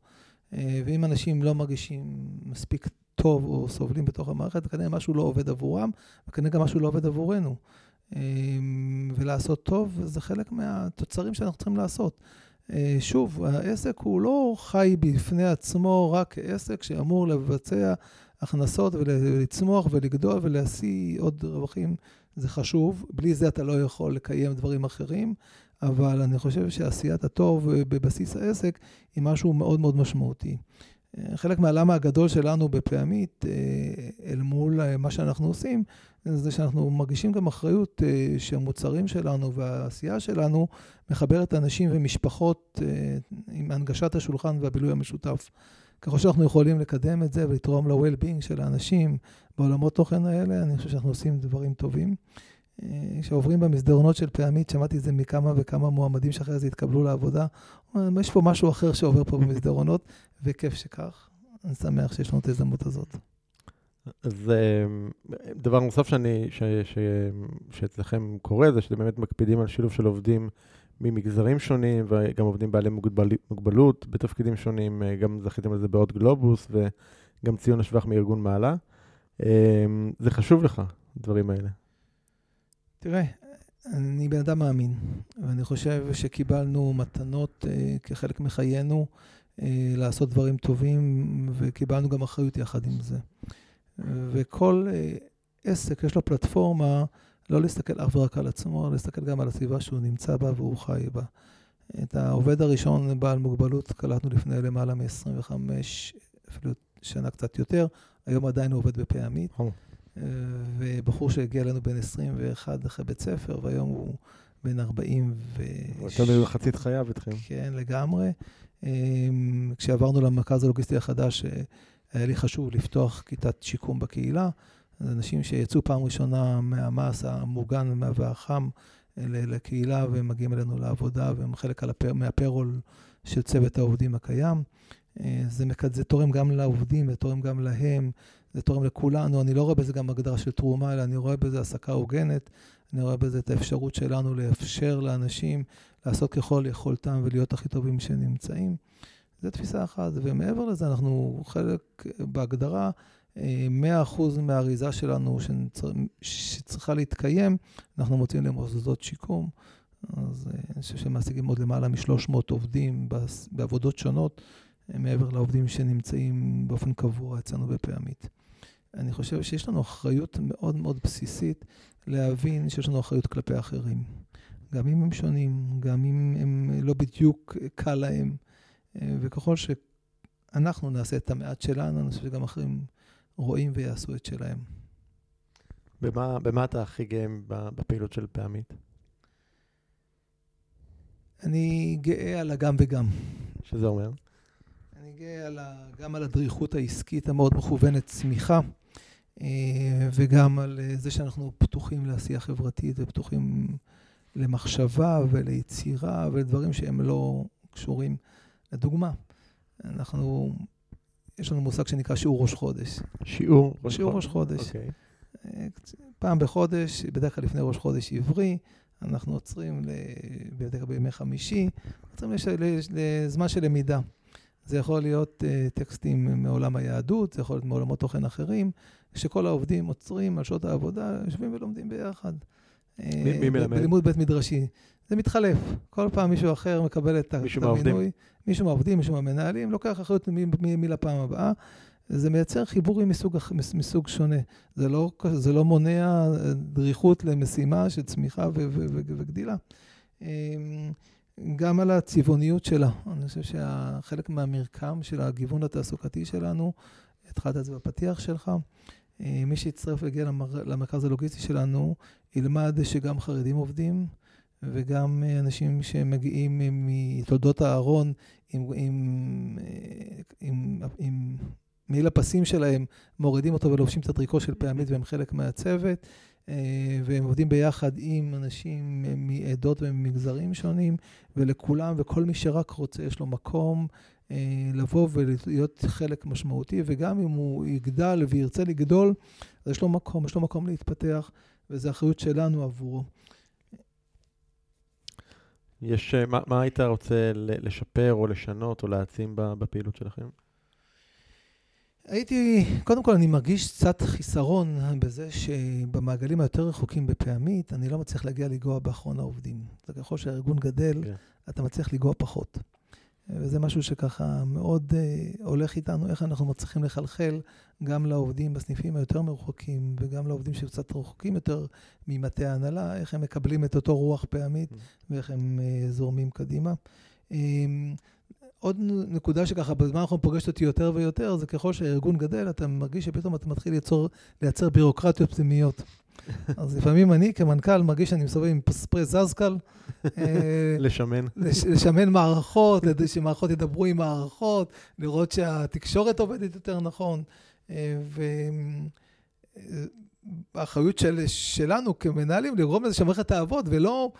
S2: ואם אנשים לא מרגישים מספיק טוב או סובלים בתוך המערכת, כנראה משהו לא עובד עבורם, וכנראה גם משהו לא עובד עבורנו. ולעשות טוב זה חלק מהתוצרים שאנחנו צריכים לעשות. שוב, העסק הוא לא חי בפני עצמו רק עסק שאמור לבצע הכנסות ולצמוח ולגדול ולהשיא עוד רווחים, זה חשוב. בלי זה אתה לא יכול לקיים דברים אחרים, אבל אני חושב שעשיית הטוב בבסיס העסק היא משהו מאוד מאוד משמעותי. חלק מהלמה הגדול שלנו בפעמית אה, אל מול אה, מה שאנחנו עושים, זה שאנחנו מרגישים גם אחריות אה, שהמוצרים שלנו והעשייה שלנו מחברת אנשים ומשפחות עם הנגשת השולחן והבילוי המשותף. ככל שאנחנו יכולים לקדם את זה ולתרום ל-well-being של האנשים בעולמות תוכן האלה, אני חושב שאנחנו עושים דברים טובים. כשעוברים במסדרונות של פעמית, שמעתי את זה מכמה וכמה מועמדים שאחרי זה התקבלו לעבודה. יש פה משהו אחר שעובר פה במסדרונות, וכיף שכך. אני שמח שיש לנו את ההזדמנות הזאת.
S1: אז דבר נוסף שאני, ש, ש, שאצלכם קורה, זה שאתם באמת מקפידים על שילוב של עובדים ממגזרים שונים, וגם עובדים בעלי מוגבל, מוגבלות בתפקידים שונים, גם זכיתם לזה בעוד גלובוס, וגם ציון השבח מארגון מעלה. זה חשוב לך, הדברים האלה.
S2: תראה, אני בן אדם מאמין, ואני חושב שקיבלנו מתנות uh, כחלק מחיינו לעשות דברים טובים, וקיבלנו גם אחריות יחד עם זה. וכל uh, עסק יש לו פלטפורמה לא להסתכל אך ורק על עצמו, להסתכל גם על הסביבה שהוא נמצא בה והוא חי בה. את העובד הראשון בעל מוגבלות קלטנו לפני למעלה מ-25, אפילו שנה קצת יותר, היום עדיין הוא עובד בפעמית. ובחור שהגיע אלינו בן 21 אחרי בית ספר, והיום הוא בן 40 ו...
S1: הוא יותר מחצית חייו איתכם.
S2: כן, לגמרי. אמ, כשעברנו למרכז הלוגיסטי החדש, היה לי חשוב לפתוח כיתת שיקום בקהילה. אנשים שיצאו פעם ראשונה מהמס המוגן והחם לקהילה ומגיעים אלינו לעבודה, והם חלק הפר, מהפרול של צוות העובדים הקיים. אה, זה, זה תורם גם לעובדים, זה תורם גם להם, זה תורם לכולנו. אני לא רואה בזה גם הגדרה של תרומה, אלא אני רואה בזה העסקה הוגנת. אני רואה בזה את האפשרות שלנו לאפשר לאנשים לעשות ככל יכולתם ולהיות הכי טובים שנמצאים. זו תפיסה אחת. ומעבר לזה, אנחנו חלק בהגדרה, 100% אה, מהאריזה שלנו שצריכה להתקיים, אנחנו מוצאים למוסדות שיקום. אז אה, אני חושב שמעסיקים עוד למעלה מ-300 עובדים בעבודות שונות, אה, מעבר לעובדים שנמצאים באופן קבוע אצלנו בפעמית. אני חושב שיש לנו אחריות מאוד מאוד בסיסית להבין שיש לנו אחריות כלפי אחרים. גם אם הם שונים, גם אם הם לא בדיוק קל להם. וככל שאנחנו נעשה את המעט שלנו, אני חושב שגם אחרים רואים ויעשו את שלהם.
S1: במה, במה אתה הכי גאה בפעילות של פעמית?
S2: אני גאה על הגם וגם.
S1: שזה אומר?
S2: אני גאה על ה, גם על הדריכות העסקית המאוד מכוונת צמיחה, אה, וגם על אה, זה שאנחנו פתוחים לעשייה חברתית ופתוחים למחשבה וליצירה ולדברים שהם לא קשורים. לדוגמה, אנחנו יש לנו מושג שנקרא שיעור ראש חודש.
S1: שיעור
S2: ראש שיעור ראש חודש. אוקיי. אה, פעם בחודש, בדרך כלל לפני ראש חודש עברי, אנחנו עוצרים, בדרך כלל בימי חמישי, עוצרים לזמן של למידה. זה יכול להיות uh, טקסטים מעולם היהדות, זה יכול להיות מעולמות תוכן אחרים, שכל העובדים עוצרים על שעות העבודה, יושבים ולומדים ביחד.
S1: מי, מי מלמד?
S2: בלימוד בית מדרשי. זה מתחלף. כל פעם מישהו אחר מקבל את המינוי. מישהו מהעובדים, מישהו מהמנהלים, לוקח אחריות מי לפעם הבאה. זה מייצר חיבורים מסוג, מסוג שונה. זה לא, זה לא מונע דריכות למשימה של צמיחה ו, ו, ו, וגדילה. אמ, גם על הצבעוניות שלה. אני חושב שחלק מהמרקם של הגיוון התעסוקתי שלנו, התחלת את זה בפתיח שלך, אה, מי שיצטרף ויגיע למרכז הלוגיסטי שלנו, ילמד שגם חרדים עובדים, וגם אה, אנשים שמגיעים מתולדות הארון עם, עם, אה, עם, עם מעיל הפסים שלהם, מורידים אותו ולובשים את הטריקו של פעמית והם חלק מהצוות. אה, והם עובדים ביחד עם אנשים מעדות וממגזרים שונים, ולכולם, וכל מי שרק רוצה, יש לו מקום לבוא ולהיות חלק משמעותי, וגם אם הוא יגדל וירצה לגדול, אז יש לו מקום, יש לו מקום להתפתח, וזו אחריות שלנו עבורו.
S1: יש, מה, מה היית רוצה לשפר או לשנות או להעצים בפעילות שלכם?
S2: הייתי, קודם כל אני מרגיש קצת חיסרון בזה שבמעגלים היותר רחוקים בפעמית, אני לא מצליח להגיע לגוע באחרון העובדים. זה ככל שהארגון גדל, כן. אתה מצליח לגוע פחות. וזה משהו שככה מאוד uh, הולך איתנו, איך אנחנו מצליחים לחלחל גם לעובדים בסניפים היותר מרוחקים וגם לעובדים שקצת רחוקים יותר ממטה ההנהלה, איך הם מקבלים את אותו רוח פעמית mm. ואיך הם uh, זורמים קדימה. Um, עוד נקודה שככה בזמן האחרון פוגשת אותי יותר ויותר, זה ככל שהארגון גדל, אתה מרגיש שפתאום אתה מתחיל ליצור, לייצר בירוקרטיות פנימיות. אז לפעמים אני כמנכ"ל מרגיש שאני מסתובב עם ספרי זזקל.
S1: אה, לשמן.
S2: לשמן מערכות, שמערכות ידברו עם מערכות, לראות שהתקשורת עובדת יותר נכון. אה, והאחריות של, שלנו כמנהלים לגרום לזה שהמערכת תעבוד, ולא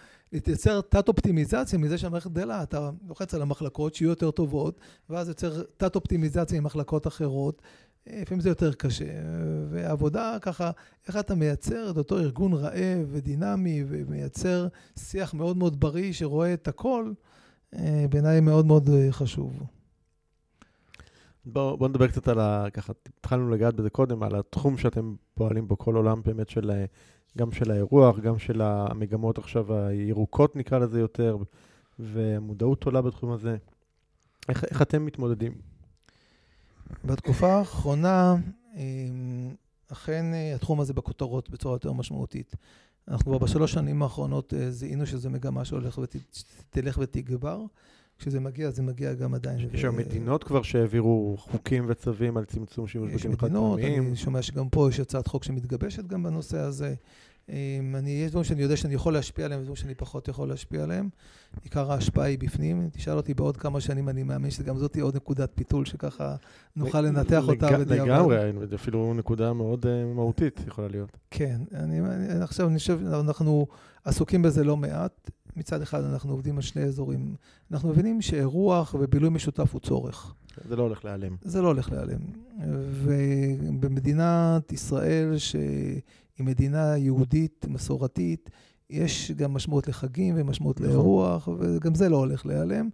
S2: תייצר תת-אופטימיזציה מזה שהמערכת גדלה. אתה לוחץ על המחלקות שיהיו יותר טובות, ואז יוצר תת-אופטימיזציה עם מחלקות אחרות. לפעמים זה יותר קשה. ועבודה ככה, איך אתה מייצר את אותו ארגון רעב ודינמי ומייצר שיח מאוד מאוד בריא שרואה את הכל, אה, בעיניי מאוד מאוד אה, חשוב.
S1: בואו בוא נדבר קצת על ה... ככה, התחלנו לגעת בזה קודם, על התחום שאתם פועלים בו, כל עולם באמת של אה, גם של האירוח, גם של המגמות עכשיו הירוקות נקרא לזה יותר, ומודעות עולה בתחום הזה. איך, איך אתם מתמודדים?
S2: בתקופה האחרונה, אמ, אכן אה, התחום הזה בכותרות בצורה יותר משמעותית. אנחנו כבר בשלוש שנים האחרונות אה, זיהינו שזו מגמה שהולך ותלך ותגבר. כשזה מגיע, זה מגיע גם עדיין.
S1: יש שם מדינות כבר שהעבירו חוקים וצווים על צמצום שימוש בכלים
S2: חד פעמיים. יש מדינות, אני שומע שגם פה יש הצעת חוק שמתגבשת גם בנושא הזה. אני, יש דברים שאני יודע שאני יכול להשפיע עליהם, ודברים שאני פחות יכול להשפיע עליהם. עיקר ההשפעה היא בפנים. תשאל אותי בעוד כמה שנים, אני מאמין שגם זאת תהיה עוד נקודת פיתול, שככה נוכל לנתח אותה
S1: בדיעבד. לגמרי, אפילו נקודה מאוד אה, מהותית יכולה להיות.
S2: כן, אני, עכשיו אני חושב, אנחנו עסוקים בזה לא מעט. מצד אחד אנחנו עובדים על שני אזורים. אנחנו מבינים שאירוח ובילוי משותף הוא צורך.
S1: זה לא הולך להיעלם.
S2: זה לא הולך להיעלם. ובמדינת ישראל, שהיא מדינה יהודית, מסורתית, יש גם משמעות לחגים ומשמעות נכון. לאירוח, וגם זה לא הולך להיעלם.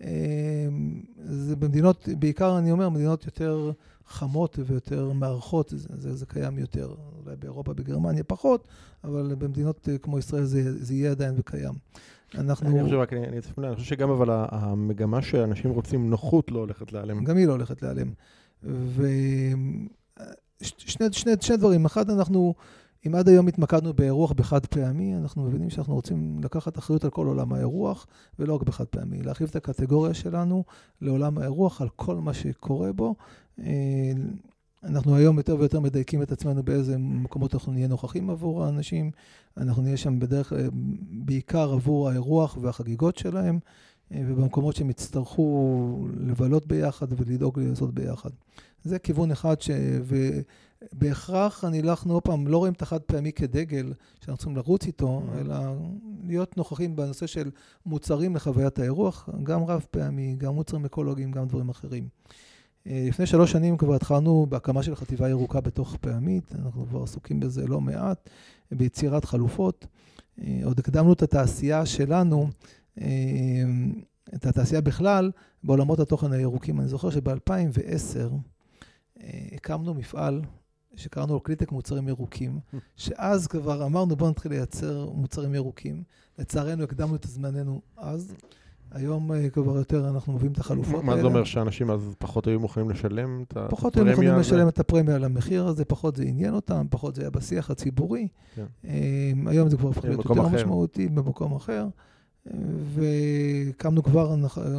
S2: אמ, זה במדינות, בעיקר אני אומר, מדינות יותר חמות ויותר מארחות, זה, זה, זה קיים יותר. אולי באירופה, בגרמניה פחות, אבל במדינות כמו ישראל זה, זה יהיה עדיין וקיים.
S1: אנחנו... אני חושב, רק אני, אני, אני חושב שגם אבל המגמה שאנשים רוצים נוחות לא הולכת להיעלם.
S2: גם היא לא הולכת להיעלם. ושני שני, שני דברים. אחד, אנחנו, אם עד היום התמקדנו באירוח בחד פעמי, אנחנו מבינים שאנחנו רוצים לקחת אחריות על כל עולם האירוח, ולא רק בחד פעמי. להרחיב את הקטגוריה שלנו לעולם האירוח, על כל מה שקורה בו. אה, אנחנו היום יותר ויותר מדייקים את עצמנו באיזה מקומות אנחנו נהיה נוכחים עבור האנשים. אנחנו נהיה שם בדרך, בעיקר עבור האירוח והחגיגות שלהם, אה, ובמקומות שהם יצטרכו לבלות ביחד ולדאוג לעשות ביחד. זה כיוון אחד ש... ובהכרח אני אנחנו עוד פעם לא רואים את החד פעמי כדגל שאנחנו צריכים לרוץ איתו, mm-hmm. אלא להיות נוכחים בנושא של מוצרים לחוויית האירוח, גם רב פעמי, גם מוצרים אקולוגיים, גם דברים אחרים. אה, לפני שלוש שנים כבר התחלנו בהקמה של חטיבה ירוקה בתוך פעמית, אנחנו כבר עסוקים בזה לא מעט, ביצירת חלופות. אה, עוד הקדמנו את התעשייה שלנו, אה, את התעשייה בכלל, בעולמות התוכן הירוקים. אני זוכר שב-2010 הקמנו מפעל שקראנו לו קליטק מוצרים ירוקים, שאז כבר אמרנו בואו נתחיל לייצר מוצרים ירוקים. לצערנו הקדמנו את זמננו אז. היום אה, כבר יותר אנחנו מביאים את החלופות האלה.
S1: מה זה אומר שאנשים אז פחות היו מוכנים לשלם את הפרמיה?
S2: פחות היו מוכנים לשלם את הפרמיה על המחיר הזה, פחות זה עניין אותם, פחות זה היה בשיח הציבורי. כן. אמ, היום זה כבר הפך להיות יותר. משמעותי במקום אחר. והקמנו כבר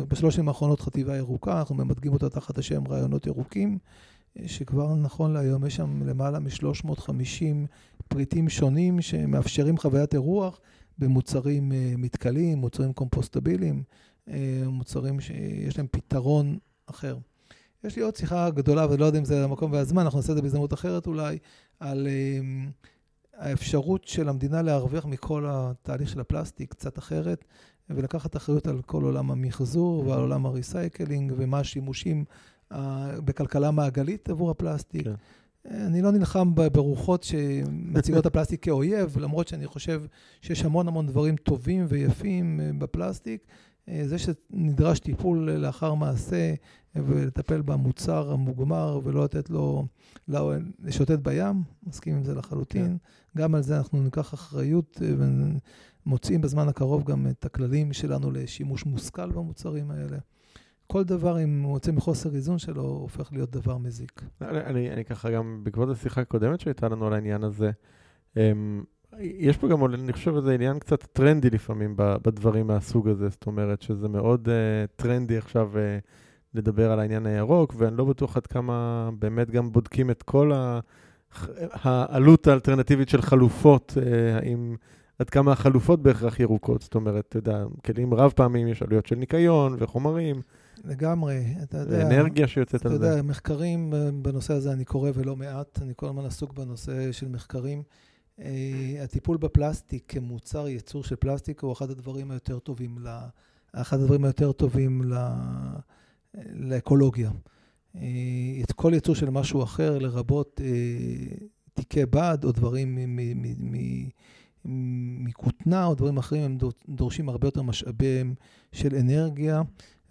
S2: בשלוש שנים האחרונות חטיבה ירוקה, אנחנו ממדגים אותה תחת השם רעיונות ירוקים, שכבר נכון להיום יש שם למעלה מ-350 פריטים שונים שמאפשרים חוויית אירוח. במוצרים אה, מתכלים, מוצרים קומפוסטביליים, אה, מוצרים שיש להם פתרון אחר. יש לי עוד שיחה גדולה, ולא יודע אם זה המקום והזמן, אנחנו נעשה את זה בהזדמנות אחרת אולי, על אה, האפשרות של המדינה להרוויח מכל התהליך של הפלסטיק קצת אחרת, ולקחת אחריות על כל עולם המחזור ועל עולם ה recycling, ומה השימושים בכלכלה מעגלית עבור הפלסטיק. כן. אני לא נלחם ברוחות שמציגות את הפלסטיק כאויב, למרות שאני חושב שיש המון המון דברים טובים ויפים אה, בפלסטיק. אה, זה שנדרש טיפול לאחר מעשה ולטפל במוצר המוגמר ולא לתת לו לשוטט בים, מסכים עם זה לחלוטין. כן. גם על זה אנחנו ניקח אחריות ומוצאים בזמן הקרוב גם את הכללים שלנו לשימוש מושכל במוצרים האלה. כל דבר, אם הוא יוצא מחוסר איזון שלו, הופך להיות דבר מזיק.
S1: אני, אני, אני ככה גם, בעקבות השיחה הקודמת שהייתה לנו על העניין הזה, אמ, יש פה גם, אני חושב, איזה עניין קצת טרנדי לפעמים בדברים מהסוג הזה, זאת אומרת שזה מאוד uh, טרנדי עכשיו uh, לדבר על העניין הירוק, ואני לא בטוח עד כמה באמת גם בודקים את כל ה... העלות האלטרנטיבית של חלופות, uh, האם... עד כמה החלופות בהכרח ירוקות, זאת אומרת, אתה יודע, כלים רב פעמים יש עלויות של ניקיון וחומרים.
S2: לגמרי, אתה יודע.
S1: אנרגיה שיוצאת על זה.
S2: אתה יודע, מחקרים אה, בנושא הזה אני קורא ולא מעט, אני כל הזמן עסוק בנושא של מחקרים. Uh, הטיפול בפלסטיק כמוצר ייצור של פלסטיק הוא אחד הדברים היותר טובים, ל... אחד הדברים היותר טובים ל... לאקולוגיה. Uh, את כל ייצור של משהו אחר, לרבות תיקי בד או דברים מכותנה או דברים אחרים, הם דורשים הרבה יותר משאבים של אנרגיה.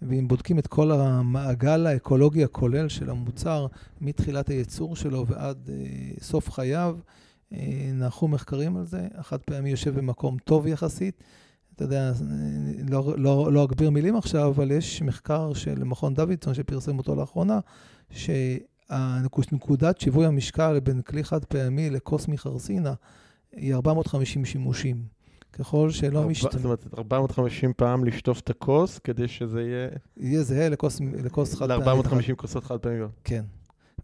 S2: ואם בודקים את כל המעגל האקולוגי הכולל של המוצר, מתחילת הייצור שלו ועד אה, סוף חייו, אה, נערכו מחקרים על זה. החד פעמי יושב במקום טוב יחסית. אתה יודע, לא, לא, לא אגביר מילים עכשיו, אבל יש מחקר של מכון דוידסון שפרסם אותו לאחרונה, שנקודת שיווי המשקל בין כלי חד פעמי לכוס מחרסינה היא 450 שימושים. ככל שלא משתנה.
S1: זאת אומרת, 450 פעם לשטוף את הכוס, כדי שזה יהיה...
S2: יהיה זהה לכוס, לכוס חד
S1: פעמי. ל-450 כוסות חד פעמיות.
S2: כן.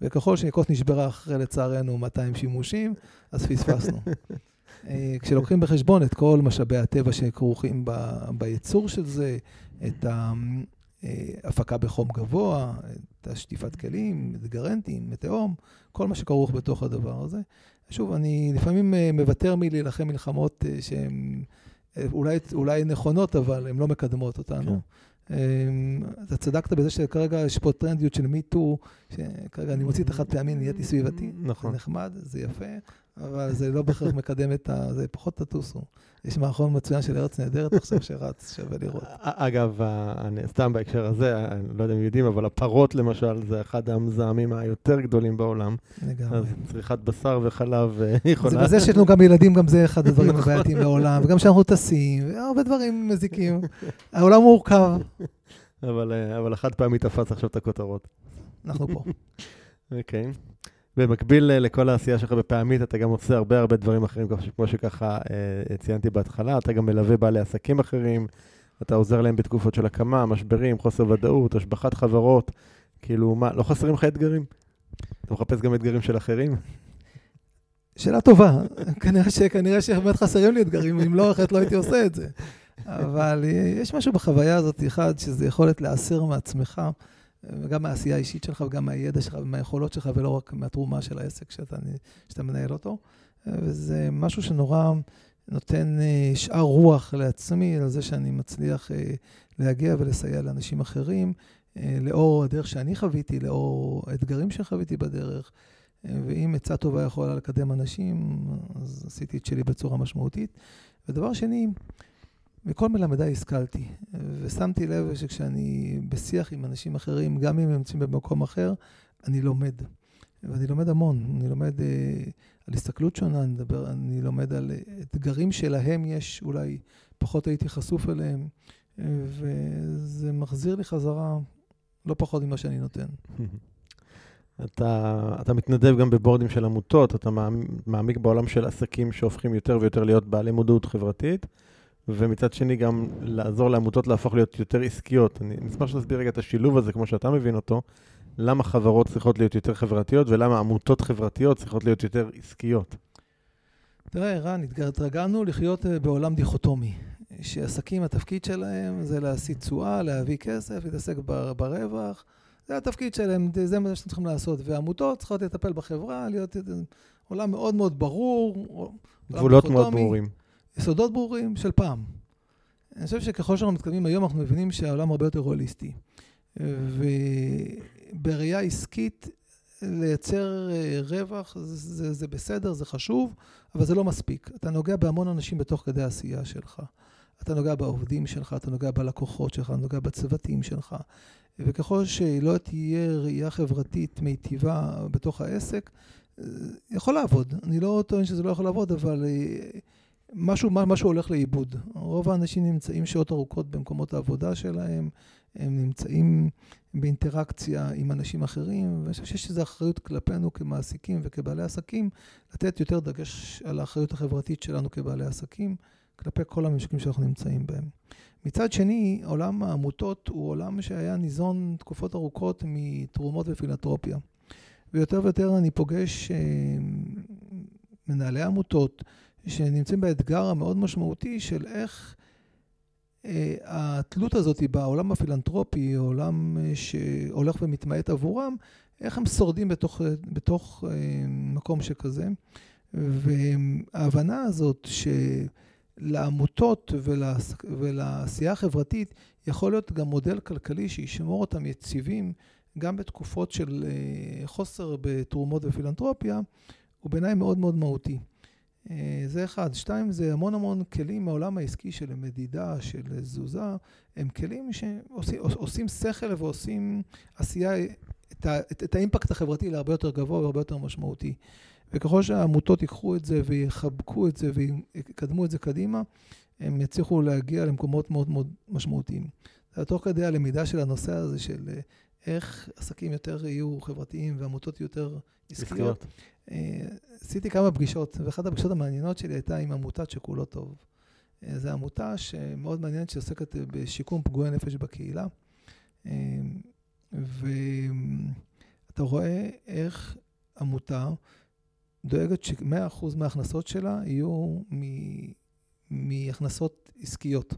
S2: וככל שכוס נשברה אחרי, לצערנו, 200 שימושים, אז פספסנו. אה, כשלוקחים בחשבון את כל משאבי הטבע שכרוכים ב, בייצור של זה, את ההפקה אה, בחום גבוה, את השטיפת כלים, את גרנטים, את תהום, כל מה שכרוך בתוך הדבר הזה. שוב, אני לפעמים אה, מוותר מלהילחם מלחמות אה, שהן אה, אולי, אולי נכונות, אבל הן לא מקדמות אותנו. כן. אתה צדקת בזה שכרגע יש פה טרנדיות של מיטו, שכרגע אני מוציא את החד פעמי, נהייתי סביבתי.
S1: נכון.
S2: זה נחמד, זה יפה, אבל זה לא בהכרח מקדם את ה... זה פחות תטוסו. יש מערכון מצוין של ארץ נהדרת עכשיו שרץ, שווה לראות.
S1: אגב, אני סתם בהקשר הזה, אני לא יודע אם יודעים, אבל הפרות למשל, זה אחד המזהמים היותר גדולים בעולם.
S2: לגמרי. אז
S1: צריכת בשר וחלב אה, יכולה...
S2: זה בזה שיש לנו גם ילדים, גם זה אחד הדברים נכון. הבעייתיים בעולם, וגם שאנחנו טסים, והרבה דברים מזיקים. העולם מורכב.
S1: אבל, אה, אבל החד פעמי תפס עכשיו את הכותרות.
S2: אנחנו פה.
S1: אוקיי. במקביל אה, לכל העשייה שלך בפעמית, אתה גם עושה הרבה הרבה דברים אחרים, כמו שככה אה, ציינתי בהתחלה, אתה גם מלווה בעלי עסקים אחרים, אתה עוזר להם בתקופות של הקמה, משברים, חוסר ודאות, השבחת חברות, כאילו, מה, לא חסרים לך אתגרים? אתה מחפש גם אתגרים של אחרים?
S2: שאלה טובה. כנראה, ש, כנראה שבאמת חסרים לי אתגרים, אם לא, אחרת לא הייתי עושה את זה. אבל אה, יש משהו בחוויה הזאת, אחד, שזה יכולת להסיר מעצמך. וגם מהעשייה האישית שלך וגם מהידע שלך ומהיכולות שלך, ולא רק מהתרומה של העסק שאתה, שאתה מנהל אותו. וזה משהו שנורא נותן אה, שאר רוח לעצמי, על זה שאני מצליח אה, להגיע ולסייע לאנשים אחרים, אה, לאור הדרך שאני חוויתי, לאור האתגרים שחוויתי בדרך. ואם עצה טובה יכולה לקדם אנשים, אז עשיתי את שלי בצורה משמעותית. ודבר שני, מכל מלמדיי השכלתי, ושמתי לב שכשאני בשיח עם אנשים אחרים, גם אם הם נמצאים במקום אחר, אני לומד. ואני לומד המון, אני לומד uh, על הסתכלות שונה, אני, מדבר, אני לומד על אתגרים שלהם יש, אולי פחות הייתי חשוף אליהם, וזה מחזיר לי חזרה לא פחות ממה שאני נותן.
S1: אתה, אתה מתנדב גם בבורדים של עמותות, אתה מעמיק בעולם של עסקים שהופכים יותר ויותר להיות בעלי מודעות חברתית. ומצד שני גם לעזור לעמותות להפוך להיות יותר עסקיות. אני אשמח שתסביר רגע את השילוב הזה, כמו שאתה מבין אותו, למה חברות צריכות להיות יותר חברתיות ולמה עמותות חברתיות צריכות להיות יותר עסקיות.
S2: תראה, רן, התרגלנו לחיות אה, בעולם דיכוטומי, שעסקים, התפקיד שלהם זה להשיא תשואה, להביא כסף, להתעסק ברווח. זה התפקיד שלהם, זה מה שאתם צריכים לעשות. ועמותות צריכות לטפל בחברה, להיות אה, עולם מאוד מאוד ברור.
S1: גבולות מאוד ברורים.
S2: יסודות ברורים של פעם. אני חושב שככל שאנחנו מתקדמים היום, אנחנו מבינים שהעולם הרבה יותר הוליסטי. ובראייה עסקית, לייצר אה, רווח, זה, זה, בסדר, זה חשוב, אבל זה לא מספיק. אתה נוגע בהמון אנשים בתוך כדי העשייה שלך. אתה נוגע בעובדים שלך, אתה נוגע בלקוחות שלך, אתה נוגע בצוותים שלך. וככל שלא תהיה ראייה חברתית מיטיבה בתוך העסק, יכול לעבוד. אני לא טוען שזה לא יכול לעבוד, אבל משהו, משהו הולך לאיבוד. רוב האנשים נמצאים שעות ארוכות במקומות העבודה שלהם, הם נמצאים באינטראקציה עם אנשים אחרים, ואני חושב שיש איזו אחריות כלפינו כמעסיקים וכבעלי עסקים, לתת יותר דגש על האחריות החברתית שלנו כבעלי עסקים, כלפי כל הממשקים שאנחנו נמצאים בהם. מצד שני, עולם העמותות הוא עולם שהיה ניזון תקופות ארוכות מתרומות ופילנטרופיה. ויותר ויותר אני פוגש אה, מנהלי עמותות שנמצאים באתגר המאוד משמעותי של איך אה, התלות הזאת בעולם הפילנטרופי, עולם אה, שהולך ומתמעט עבורם, איך הם שורדים בתוך, בתוך מקום שכזה. וההבנה הזאת שלעמותות ולעשייה החברתית יכול להיות גם מודל כלכלי שישמור אותם יציבים גם בתקופות של אה, חוסר בתרומות ופילנטרופיה, הוא בעיניי מאוד מאוד מהותי. אה, זה אחד. שתיים, זה המון המון כלים מהעולם העסקי של מדידה, של תזוזה, הם כלים שעושים שכל ועושים עשייה, את, את, את האימפקט החברתי להרבה יותר גבוה והרבה יותר משמעותי. וככל שהעמותות ייקחו את זה ויחבקו את זה ויקדמו את זה קדימה, הם יצליחו להגיע למקומות מאוד מאוד משמעותיים. תוך כדי הלמידה של הנושא הזה של אה, איך עסקים יותר יהיו חברתיים ועמותות יהיו יותר עסקיות. אה, עשיתי כמה פגישות, ואחת הפגישות המעניינות שלי הייתה עם עמותת שכולו טוב. אה, זו עמותה שמאוד מעניינת שעוסקת בשיקום פגועי נפש בקהילה. אה, ואתה רואה איך עמותה דואגת ש-100% מההכנסות שלה יהיו מהכנסות עסקיות.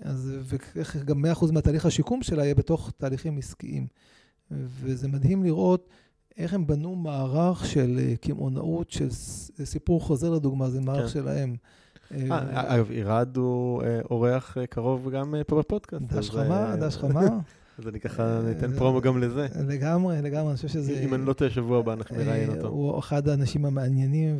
S2: אז, ואיך גם 100% מהתהליך השיקום שלה יהיה בתוך תהליכים עסקיים. וזה מדהים לראות איך הם בנו מערך של אה, קמעונאות, של סיפור חוזר לדוגמה, זה מערך כן. שלהם.
S1: אה, אגב, עירד הוא אה, אורח קרוב גם פה בפודקאסט.
S2: דש חמה, דש חמה.
S1: אז אני ככה אתן פרומו גם לזה.
S2: לגמרי, לגמרי, אני חושב שזה...
S1: אם אני לא טועה, שבוע הבא אנחנו נראיין אותו.
S2: הוא אחד האנשים המעניינים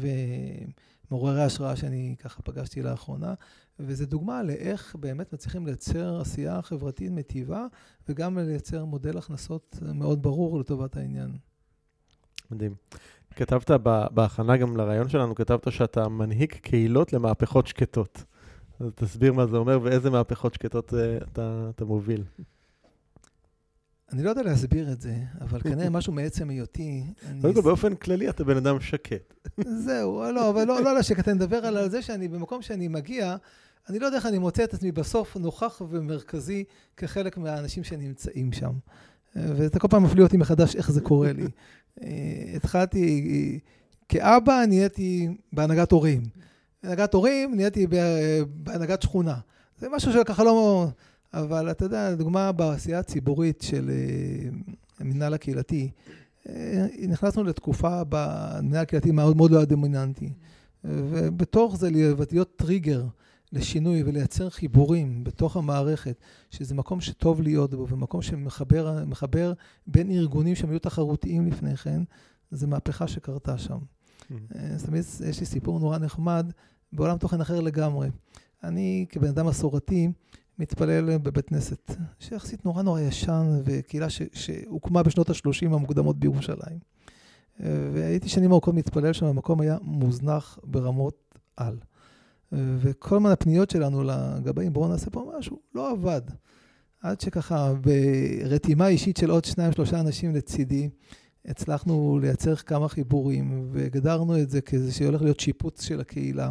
S2: ומעוררי השראה שאני ככה פגשתי לאחרונה. וזו דוגמה לאיך באמת מצליחים לייצר עשייה חברתית מטיבה, וגם לייצר מודל הכנסות מאוד ברור לטובת העניין.
S1: מדהים. כתבת בהכנה גם לרעיון שלנו, כתבת שאתה מנהיג קהילות למהפכות שקטות. אז תסביר מה זה אומר ואיזה מהפכות שקטות אה, אתה, אתה מוביל.
S2: אני לא יודע להסביר את זה, אבל כנראה משהו מעצם היותי.
S1: קודם כל, באופן כללי אתה בן אדם שקט.
S2: זהו, לא, אבל לא, לא על השקט, אני מדבר על זה שאני, במקום שאני מגיע, אני לא יודע איך אני מוצא את עצמי בסוף נוכח ומרכזי כחלק מהאנשים שנמצאים שם. וזה כל פעם מפליא אותי מחדש איך זה קורה לי. התחלתי, כאבא נהייתי בהנהגת הורים. בהנהגת הורים נהייתי בהנהגת שכונה. זה משהו שככה לא... אבל אתה יודע, לדוגמה, בעשייה הציבורית של המינהל הקהילתי, נכנסנו לתקופה במינהל הקהילתי מאוד מאוד לא היה דומיננטי. ובתוך זה להיות טריגר לשינוי ולייצר חיבורים בתוך המערכת, שזה מקום שטוב להיות בו ומקום שמחבר בין ארגונים שהם היו תחרותיים לפני כן, זה מהפכה שקרתה שם. Mm-hmm. זאת אומרת, יש לי סיפור נורא נחמד בעולם תוכן אחר לגמרי. אני, כבן אדם מסורתי, מתפלל בבית כנסת, שיחסית נורא נורא ישן, וקהילה ש, שהוקמה בשנות ה-30 המוקדמות בירושלים. והייתי שנים ארוכות מתפלל שם, המקום היה מוזנח ברמות על. וכל הזמן הפניות שלנו לגבאים, בואו נעשה פה משהו, לא עבד. עד שככה, ברתימה אישית של עוד שניים, שלושה אנשים לצידי, הצלחנו לייצר כמה חיבורים, והגדרנו את זה כאיזה שהולך להיות שיפוץ של הקהילה.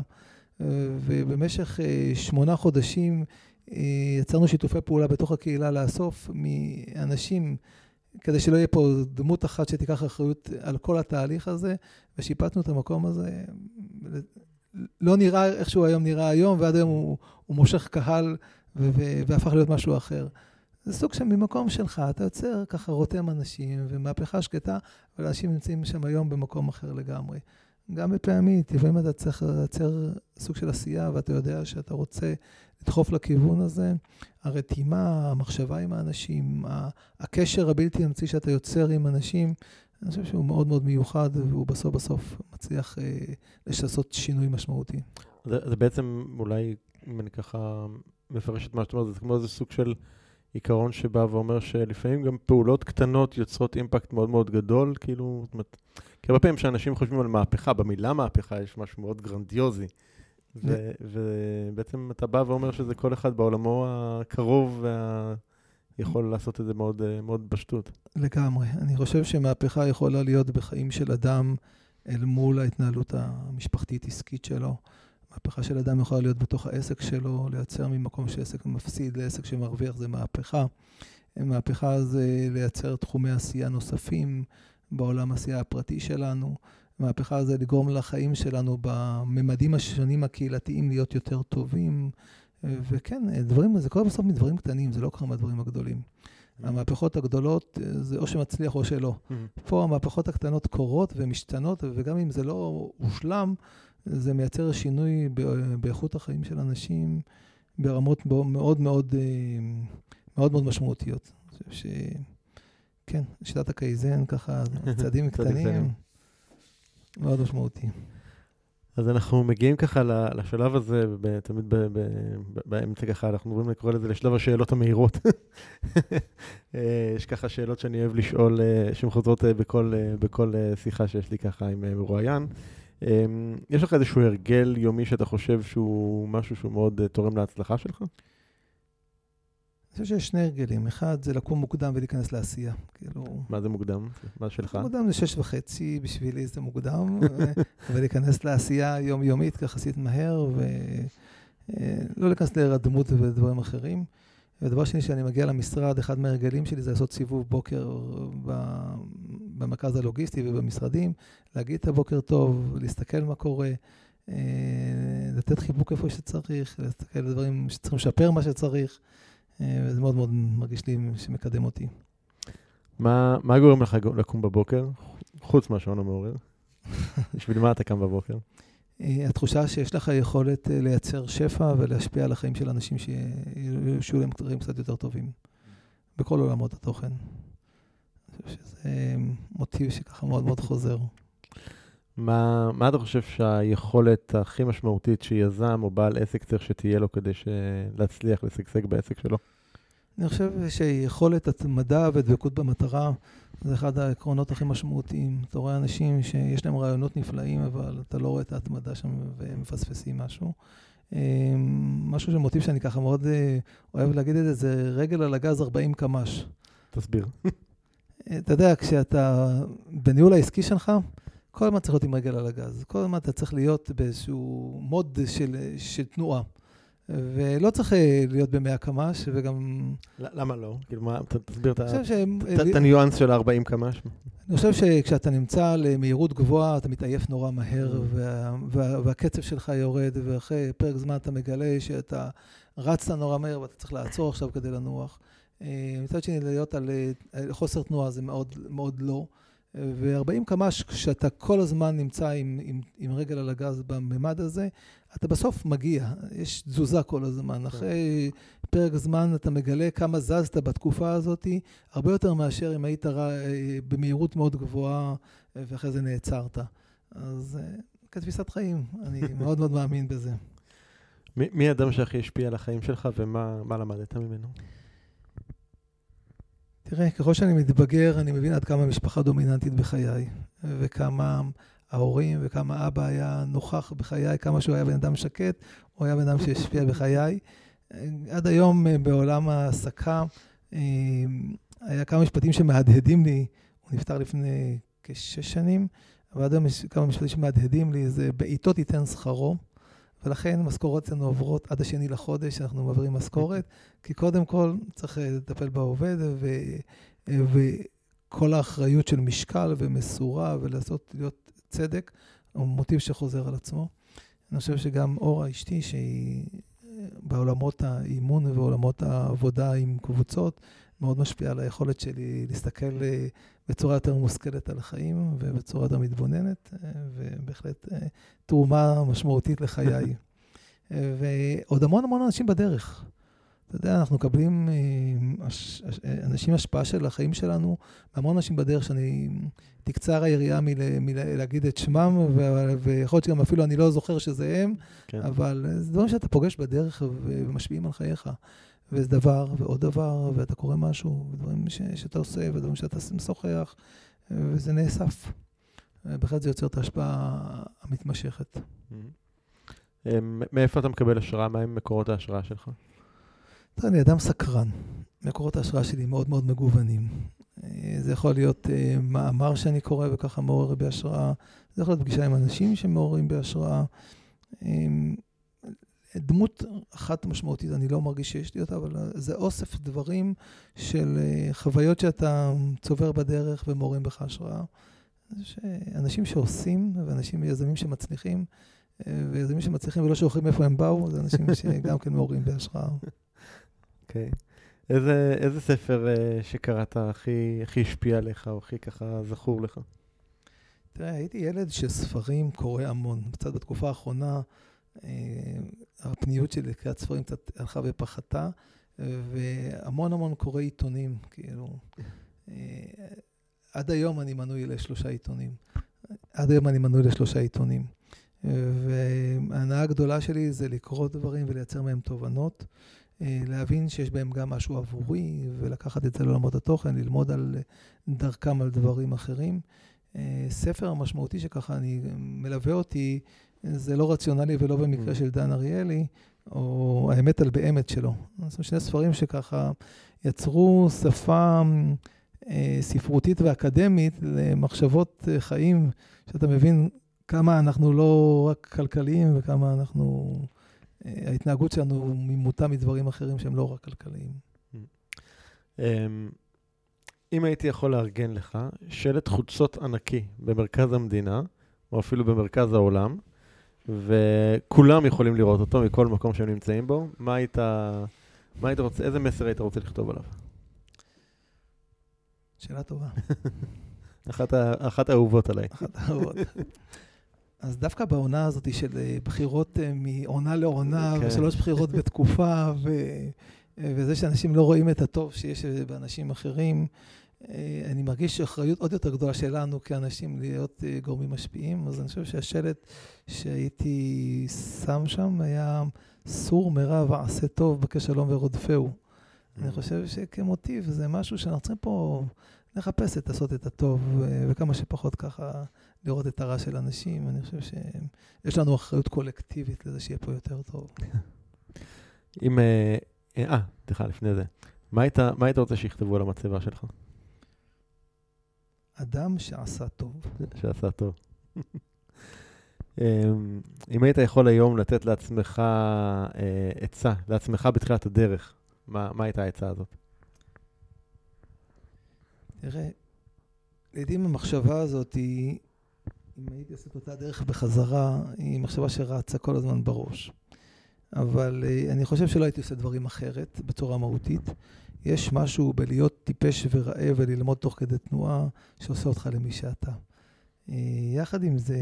S2: ובמשך אה, שמונה חודשים אה, יצרנו שיתופי פעולה בתוך הקהילה לאסוף מאנשים, כדי שלא יהיה פה דמות אחת שתיקח אחריות על כל התהליך הזה, ושיפטנו את המקום הזה לא נראה איך שהוא היום נראה היום, ועד היום הוא, הוא מושך קהל ו- ו- והפך להיות משהו אחר. זה סוג של ממקום שלך, אתה יוצר ככה רותם אנשים, ומהפכה שקטה, אבל אנשים נמצאים שם היום במקום אחר לגמרי. גם בפעמית, לפעמים אתה צריך לייצר סוג של עשייה, ואתה יודע שאתה רוצה לדחוף לכיוון הזה. הרתימה, המחשבה עם האנשים, הקשר הבלתי אמצעי שאתה יוצר עם אנשים, אני חושב שהוא מאוד מאוד מיוחד, והוא בסוף בסוף מצליח אה, לעשות שינוי משמעותי.
S1: זה, זה בעצם אולי, אם אני ככה מפרש את מה שאתה אומר, זה כמו איזה סוג של עיקרון שבא ואומר שלפעמים גם פעולות קטנות יוצרות אימפקט מאוד מאוד גדול, כאילו, זאת אומרת, כי הרבה פעמים כשאנשים חושבים על מהפכה, במילה מהפכה יש משהו מאוד גרנדיוזי. ו- ובעצם אתה בא ואומר שזה כל אחד בעולמו הקרוב וה... יכול לעשות את זה מאוד, מאוד בשטות.
S2: לגמרי. אני חושב שמהפכה יכולה להיות בחיים של אדם אל מול ההתנהלות המשפחתית-עסקית שלו. מהפכה של אדם יכולה להיות בתוך העסק שלו, לייצר ממקום שעסק מפסיד לעסק שמרוויח, זה מהפכה. מהפכה זה לייצר תחומי עשייה נוספים בעולם העשייה הפרטי שלנו. מהפכה זה לגרום לחיים שלנו בממדים השונים הקהילתיים להיות יותר טובים. וכן, דברים, זה קורה בסוף מדברים קטנים, זה לא קורה מהדברים הגדולים. Mm-hmm. המהפכות הגדולות זה או שמצליח או שלא. Mm-hmm. פה המהפכות הקטנות קורות ומשתנות, וגם אם זה לא הושלם, זה מייצר שינוי באיכות החיים של אנשים ברמות מאוד מאוד מאוד מאוד משמעותיות. אני חושב ש... כן, שיטת הקייזן, ככה, צעדים קטנים, מאוד משמעותי.
S1: אז אנחנו מגיעים ככה לשלב הזה, תמיד באמצע ככה, אנחנו עוברים לקרוא לזה לשלב השאלות המהירות. יש ככה שאלות שאני אוהב לשאול, אה, שהן חוזרות אה, בכל, אה, בכל שיחה שיש לי ככה עם מרואיין. יש לך איזשהו הרגל יומי שאתה חושב שהוא משהו שהוא מאוד תורם להצלחה שלך?
S2: אני חושב שיש שני הרגלים. אחד זה לקום מוקדם ולהיכנס לעשייה. כאילו...
S1: מה זה מוקדם? מה שלך?
S2: מוקדם זה שש וחצי, בשבילי זה מוקדם, ולהיכנס לעשייה יומיומית, ככה עשית מהר, ולא אה, להיכנס להירדמות ודברים אחרים. ודבר שני, כשאני מגיע למשרד, אחד מההרגלים שלי זה לעשות סיבוב בוקר במרכז הלוגיסטי ובמשרדים, להגיד את הבוקר טוב, להסתכל מה קורה, אה, לתת חיבוק איפה שצריך, להסתכל על דברים שצריכים לשפר מה שצריך. אה, וזה מאוד מאוד מרגיש לי שמקדם אותי.
S1: מה, מה גורם לך לקום בבוקר, חוץ מהשעון המעורר? בשביל מה אתה קם בבוקר?
S2: אה, התחושה שיש לך יכולת אה, לייצר שפע ולהשפיע על החיים של אנשים שיהיו להם דברים קצת יותר טובים, בכל עולמות התוכן. אני חושב שזה מוטיב שככה מאוד מאוד חוזר.
S1: מה, מה אתה חושב שהיכולת הכי משמעותית שיזם או בעל עסק צריך שתהיה לו כדי להצליח לשגשג בעסק שלו?
S2: אני חושב שיכולת התמדה ודבקות במטרה זה אחד העקרונות הכי משמעותיים. אתה רואה אנשים שיש להם רעיונות נפלאים, אבל אתה לא רואה את ההתמדה שם והם מפספסים משהו. אמ, משהו של מוטיב שאני ככה מאוד אה, אוהב להגיד את זה, זה רגל על הגז 40 קמ"ש.
S1: תסביר.
S2: אתה יודע, כשאתה בניהול העסקי שלך, כל הזמן צריך להיות עם רגל על הגז. כל הזמן אתה צריך להיות באיזשהו מוד של, של תנועה. ולא צריך אה, להיות במאה קמ"ש, וגם...
S1: למה לא? כאילו, מה, תסביר את הניואנס של ה-40 קמ"ש.
S2: אני חושב שכשאתה נמצא למהירות גבוהה, אתה מתעייף נורא מהר, mm. והקצב שלך יורד, ואחרי פרק זמן אתה מגלה שאתה רצת נורא מהר ואתה צריך לעצור עכשיו כדי לנוח. אה, מצד שני, להיות על אה, חוסר תנועה זה מאוד, מאוד לא. ו-40 קמ"ש, כשאתה כל הזמן נמצא עם, עם, עם רגל על הגז בממד הזה, אתה בסוף מגיע, יש תזוזה כל הזמן. כן. אחרי פרק זמן אתה מגלה כמה זזת בתקופה הזאת, הרבה יותר מאשר אם היית רע, אה, במהירות מאוד גבוהה ואחרי זה נעצרת. אז אה, כתפיסת חיים, אני מאוד מאוד מאמין בזה.
S1: מי האדם שהכי השפיע על החיים שלך ומה למדת ממנו?
S2: תראה, ככל שאני מתבגר, אני מבין עד כמה משפחה דומיננטית בחיי, וכמה ההורים וכמה אבא היה נוכח בחיי, כמה שהוא היה בן אדם שקט, הוא היה בן אדם שהשפיע בחיי. עד היום אה, בעולם ההעסקה, אה, היה כמה משפטים שמהדהדים לי, הוא נפטר לפני כשש שנים, אבל עד היום יש כמה משפטים שמהדהדים לי, זה בעיתו תיתן שכרו. ולכן משכורות אצלנו עוברות עד השני לחודש, אנחנו מעבירים משכורת, כי קודם כל צריך אה, לטפל בעובד, ו, אה, וכל האחריות של משקל ומסורה ולעשות, להיות צדק, הוא מוטיב שחוזר על עצמו. אני חושב שגם אורה אשתי, שהיא אה, בעולמות האימון ובעולמות העבודה עם קבוצות, מאוד משפיעה על היכולת שלי להסתכל בצורה יותר מושכלת על החיים ובצורה יותר מתבוננת, אה, ובהחלט אה, תרומה משמעותית לחיי. ועוד המון המון אנשים בדרך. אתה יודע, אנחנו מקבלים אה, אנשים השפעה של החיים שלנו, והמון אנשים בדרך שאני תקצר היריעה מלהגיד את שמם, ויכול להיות שגם אפילו אני לא זוכר שזה הם, כן. אבל זה דברים שאתה פוגש בדרך ומשפיעים על חייך. וזה דבר ועוד דבר, ואתה קורא משהו, ודברים ש, שאתה עושה, ודברים שאתה משוחח, וזה נאסף. בהחלט זה יוצר את ההשפעה המתמשכת.
S1: Mm-hmm. מאיפה אתה מקבל השראה? מהם מקורות ההשראה שלך?
S2: תראה, אני אדם סקרן. מקורות ההשראה שלי מאוד מאוד מגוונים. זה יכול להיות uh, מאמר שאני קורא וככה מעורר בי השראה, זה יכול להיות פגישה עם אנשים שמעוררים בי השראה. Um, דמות אחת משמעותית, אני לא מרגיש שיש לי אותה, אבל זה אוסף דברים של uh, חוויות שאתה צובר בדרך ומעוררים בך השראה. אנשים שעושים, ואנשים, יזמים שמצליחים, uh, ויזמים שמצליחים ולא שוכחים איפה הם באו, זה אנשים שגם כן מעוררים בהשראה.
S1: אוקיי. Okay. איזה, איזה ספר uh, שקראת הכי, הכי השפיע עליך, או הכי ככה זכור לך?
S2: תראה, הייתי ילד שספרים קורא המון. קצת בתקופה האחרונה, הפניות שלי לקריאת ספרים קצת הלכה ופחתה, והמון המון קורא עיתונים, כאילו. uh, עד היום אני מנוי לשלושה עיתונים. עד היום אני מנוי לשלושה עיתונים. וההנאה הגדולה שלי זה לקרוא דברים ולייצר מהם תובנות. אה, להבין שיש בהם גם משהו עבורי, ולקחת את זה לעולמות התוכן, ללמוד על דרכם על דברים אחרים. אה, ספר המשמעותי שככה אני מלווה אותי, זה לא רציונלי ולא במקרה mm. של דן אריאלי, או האמת על באמת שלו. אומרת, שני ספרים שככה יצרו שפה אה, ספרותית ואקדמית למחשבות חיים, שאתה מבין כמה אנחנו לא רק כלכליים וכמה אנחנו... ההתנהגות שלנו ממותה מדברים אחרים שהם לא רק כלכליים.
S1: אמ, אם הייתי יכול לארגן לך שלט חוצות ענקי במרכז המדינה, או אפילו במרכז העולם, וכולם יכולים לראות אותו מכל מקום שהם נמצאים בו, מה היית, מה היית רוצה, איזה מסר היית רוצה לכתוב עליו?
S2: שאלה טובה.
S1: אחת, אחת האהובות עליי.
S2: אחת האהובות. אז דווקא בעונה הזאת של אה, בחירות אה, מעונה לעונה, כן. ושלוש בחירות בתקופה, ו... אה, וזה שאנשים לא רואים את הטוב שיש באנשים אחרים, אני מרגיש אחריות עוד יותר גדולה שלנו כאנשים להיות גורמים משפיעים. אז אני חושב שהשלט שהייתי שם שם היה סור מרע ועשה טוב בקש שלום ורודפהו. אני mm. חושב שכמוטיב זה משהו שאנחנו צריכים פה לחפש את לעשות את הטוב, וכמה שפחות ככה לראות את הרע של אנשים. אני חושב שיש לנו אחריות קולקטיבית לזה שיהיה פה יותר טוב.
S1: אם... אה, אה, סליחה, לפני זה. מה היית רוצה שיכתבו על המצבה שלך?
S2: אדם שעשה טוב.
S1: שעשה טוב. אמ, אם היית יכול היום לתת לעצמך אה, עצה, לעצמך בתחילת הדרך, מה, מה הייתה העצה הזאת?
S2: תראה, לעתים המחשבה הזאת היא אם הייתי עושה את אותה דרך בחזרה, היא מחשבה שרצה כל הזמן בראש. אבל uh, אני חושב שלא הייתי עושה דברים אחרת, בצורה מהותית. יש משהו בלהיות טיפש ורעב וללמוד תוך כדי תנועה, שעושה אותך למי שאתה. Uh, יחד עם זה,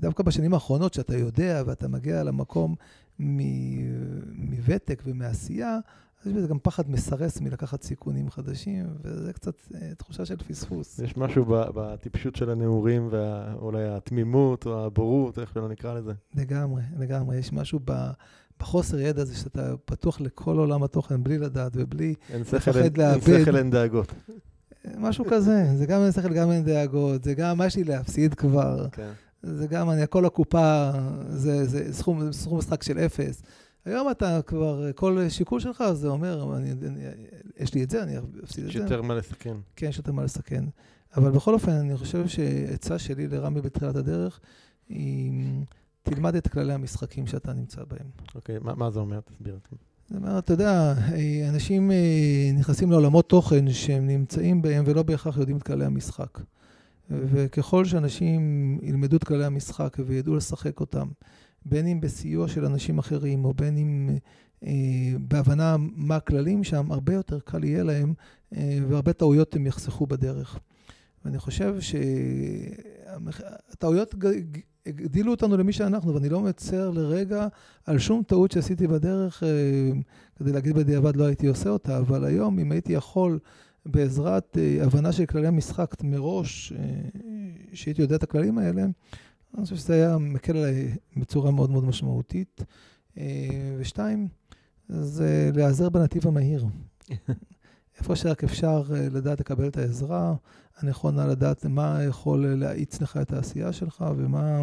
S2: דווקא בשנים האחרונות, שאתה יודע ואתה מגיע למקום מוותק ומעשייה, יש בזה גם פחד מסרס מלקחת סיכונים חדשים, וזה קצת אה, תחושה של פספוס.
S1: יש משהו בטיפשות של הנעורים, ואולי התמימות או הבורות, איך שלא נקרא לזה.
S2: לגמרי, לגמרי. יש משהו ב... בחוסר ידע הזה שאתה פתוח לכל עולם התוכן בלי לדעת ובלי
S1: לפחד לאבד. אין שכל, אין דאגות.
S2: משהו כזה, זה גם אין שכל, גם אין דאגות, זה גם מה יש לי להפסיד כבר. כן. זה גם, אני, הכל הקופה, זה, זה סכום, סכום משחק של אפס. היום אתה כבר, כל שיקול שלך, זה אומר, אני, אני, יש לי את זה, אני אפסיד את זה.
S1: יש יותר מה לסכן.
S2: כן, יש יותר מה לסכן. אבל בכל אופן, אני חושב שעצה שלי לרמי בתחילת הדרך, היא תלמד את כללי המשחקים שאתה נמצא בהם.
S1: אוקיי, מה, מה זה אומר? תסביר.
S2: זאת אומרת, אתה יודע, אנשים אה, נכנסים לעולמות תוכן שהם נמצאים בהם ולא בהכרח יודעים את כללי המשחק. וככל שאנשים ילמדו את כללי המשחק וידעו לשחק אותם, בין אם בסיוע של אנשים אחרים, או בין אם אה, בהבנה מה הכללים שם, הרבה יותר קל יהיה להם, אה, והרבה טעויות הם יחסכו בדרך. ואני חושב שהטעויות הגדילו אותנו למי שאנחנו, ואני לא מצר לרגע על שום טעות שעשיתי בדרך, אה, כדי להגיד בדיעבד לא הייתי עושה אותה, אבל היום, אם הייתי יכול, בעזרת אה, הבנה של כללי המשחק מראש, אה, שהייתי יודע את הכללים האלה, אני חושב שזה היה מקל עליי בצורה מאוד מאוד משמעותית. ושתיים, זה להיעזר בנתיב המהיר. איפה שרק אפשר לדעת לקבל את העזרה, הנכונה לדעת מה יכול להאיץ לך את העשייה שלך ומה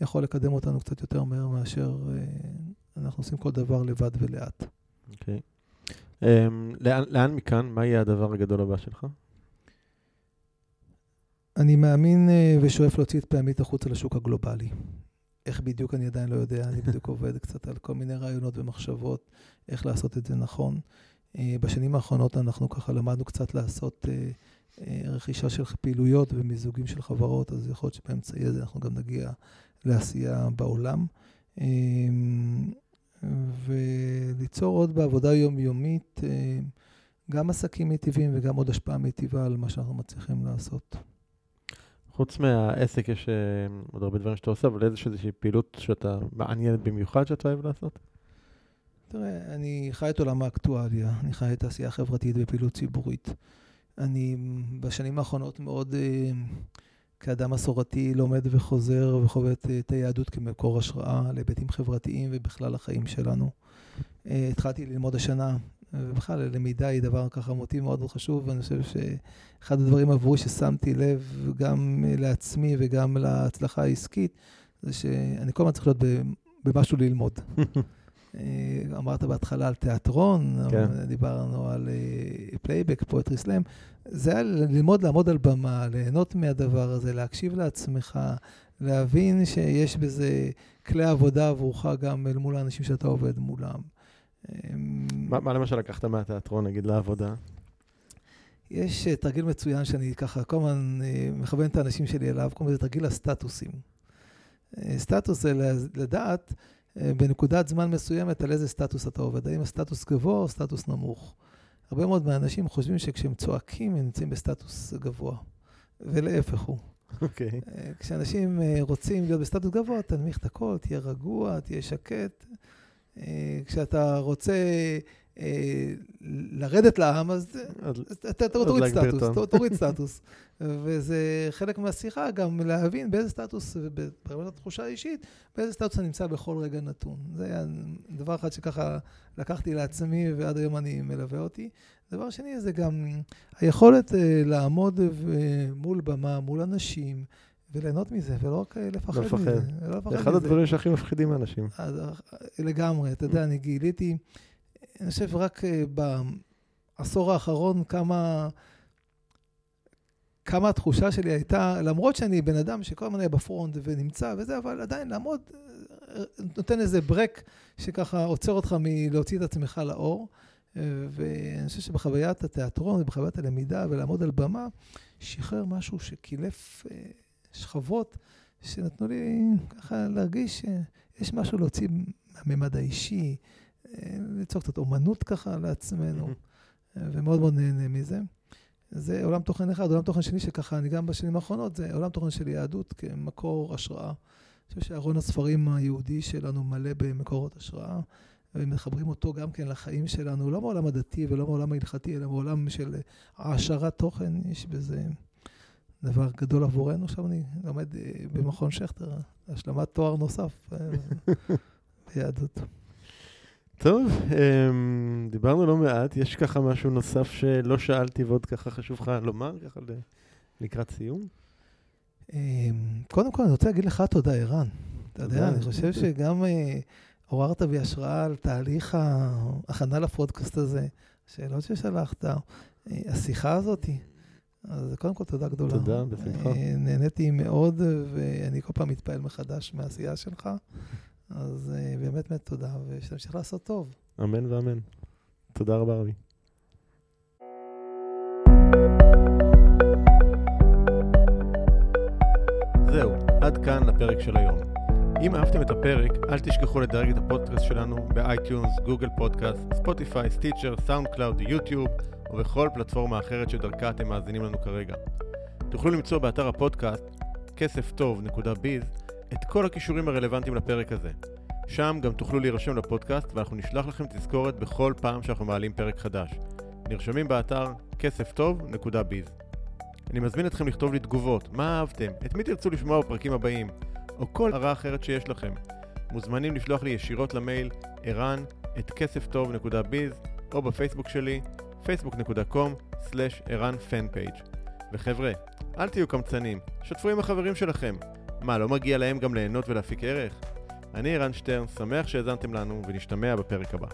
S2: יכול לקדם אותנו קצת יותר מהר מאשר אה, אנחנו עושים כל דבר לבד ולאט.
S1: אוקיי. Okay. Um, לאן, לאן מכאן? מה יהיה הדבר הגדול הבא שלך?
S2: אני מאמין uh, ושואף להוציא את פעמית החוצה לשוק הגלובלי. איך בדיוק אני עדיין לא יודע, אני בדיוק עובד קצת על כל מיני רעיונות ומחשבות, איך לעשות את זה נכון. Uh, בשנים האחרונות אנחנו ככה למדנו קצת לעשות uh, אה, רכישה של פעילויות ומיזוגים של חברות, אז יכול להיות שבאמצעי הזה אנחנו גם נגיע לעשייה בעולם. אמ, וליצור עוד בעבודה יומיומית אה, גם עסקים מיטיבים וגם עוד השפעה מיטיבה על מה שאנחנו מצליחים לעשות.
S1: חוץ מהעסק יש אה, עוד הרבה דברים שאתה עושה, אבל איזושהי פעילות שאתה מעניינת במיוחד שאתה אוהב לעשות?
S2: תראה, אני חי את עולם האקטואליה, אני חי את העשייה החברתית ופעילות ציבורית. אני בשנים האחרונות מאוד, אה, כאדם מסורתי, לומד וחוזר וחווה את היהדות כמקור השראה להיבטים חברתיים ובכלל החיים שלנו. אה, התחלתי ללמוד השנה, ובכלל למידה היא דבר ככה מאוד מאוד חשוב, ואני חושב שאחד הדברים עבורי ששמתי לב גם לעצמי וגם להצלחה העסקית, זה שאני כל הזמן צריך להיות במשהו ללמוד. אה, אמרת בהתחלה על תיאטרון, כן. דיברנו על פלייבק, poetry slam. זה היה ללמוד לעמוד על במה, ליהנות מהדבר הזה, להקשיב לעצמך, להבין שיש בזה כלי עבודה עבורך גם אל מול האנשים שאתה עובד מולם.
S1: מה, מה למשל לקחת מהתיאטרון, נגיד, לעבודה?
S2: יש אה, תרגיל מצוין שאני ככה כל הזמן אה, מכוון את האנשים שלי אליו, קוראים לזה תרגיל הסטטוסים. סטטוס זה לדעת אה, בנקודת זמן מסוימת על איזה סטטוס אתה עובד, האם הסטטוס גבוה או סטטוס נמוך. הרבה מאוד מהאנשים חושבים שכשהם צועקים הם נמצאים בסטטוס גבוה, ולהפך הוא.
S1: אוקיי. Okay.
S2: אה, כשאנשים אה, רוצים להיות בסטטוס גבוה, תנמיך את הכל, תהיה רגוע, תהיה שקט. כשאתה רוצה אה, לרדת לעם, אז תוריד סטטוס, תוריד סטטוס. וזה חלק מהשיחה גם להבין באיזה סטטוס, ברמת התחושה האישית, באיזה סטטוס אני נמצא בכל רגע נתון. זה היה דבר אחד שככה לקחתי לעצמי ועד היום אני מלווה אותי. דבר שני זה גם היכולת אה, לעמוד מול במה, מול אנשים. וליהנות מזה, ולא רק לפחד מזה.
S1: לא לפחד. אחד הדברים שהכי מפחידים מאנשים.
S2: לגמרי, אתה יודע, אני גיליתי אני חושב רק אה, בעשור האחרון כמה, כמה התחושה שלי הייתה, למרות שאני בן אדם שכל הזמן היה בפרונט ונמצא וזה, אבל עדיין לעמוד, אה, נותן איזה ברק שככה עוצר אותך מלהוציא את עצמך לאור. אה, ואני חושב שבחוויית התיאטרון ובחוויית הלמידה ולעמוד על במה, שחרר משהו שקילף שכבות שנתנו לי ככה להרגיש שיש משהו להוציא מהממד האישי, ליצור קצת אומנות ככה לעצמנו, ומאוד מאוד נהנה מזה. זה עולם תוכן אחד, עולם תוכן שני שככה, אני גם בשנים האחרונות, זה עולם תוכן של יהדות כמקור השראה. אני חושב שארון הספרים היהודי שלנו מלא במקורות השראה, ומחברים אותו גם כן לחיים שלנו, לא מעולם הדתי ולא מעולם ההלכתי, אלא מעולם של העשרת תוכן, יש בזה דבר גדול עבורנו. עכשיו אני לומד אה, במכון שכטר, השלמת תואר נוסף אה, ביהדות.
S1: טוב, אמ, דיברנו לא מעט, יש ככה משהו נוסף שלא שאלתי ועוד ככה חשוב לך לומר, ככה לקראת סיום?
S2: אמ, קודם כל, אני רוצה להגיד לך תודה, ערן. אתה יודע, אני חושב שגם אה, עוררת בי השראה על תהליך ההכנה לפודקאסט הזה, שאלות ששלחת, אה, השיחה הזאת. אז קודם כל, תודה גדולה.
S1: תודה, בשמחה. אה,
S2: נהניתי מאוד, ואני כל פעם מתפעל מחדש מהעשייה שלך. אז אה, באמת באמת תודה, ושתמשיך לעשות טוב.
S1: אמן ואמן. תודה רבה, רבי. זהו, עד כאן לפרק של היום. אם אהבתם את הפרק, אל תשכחו לדרג את הפודקאסט שלנו ב iTunes, Google Podcast, ספוטיפיי, Stitcher, SoundCloud, יוטיוב ובכל פלטפורמה אחרת שדרכה אתם מאזינים לנו כרגע. תוכלו למצוא באתר הפודקאסט כסף טוב.ביז את כל הכישורים הרלוונטיים לפרק הזה. שם גם תוכלו להירשם לפודקאסט ואנחנו נשלח לכם תזכורת בכל פעם שאנחנו מעלים פרק חדש. נרשמים באתר כסף-טוב.ביז. אני מזמין אתכם לכתוב לי תגובות, מה אהבתם, את מי תרצו לשמוע בפרקים הבאים, או כל הערה אחרת שיש לכם. מוזמנים לשלוח לי ישירות למייל ערן את כסף-טוב.ביז או בפייסבוק שלי facebook.com/ערן פנפייג' וחבר'ה, אל תהיו קמצנים, שתפו עם החברים שלכם. מה, לא מגיע להם גם ליהנות ולהפיק ערך? אני ערן שטרן, שמח שהאזנתם לנו ונשתמע בפרק הבא.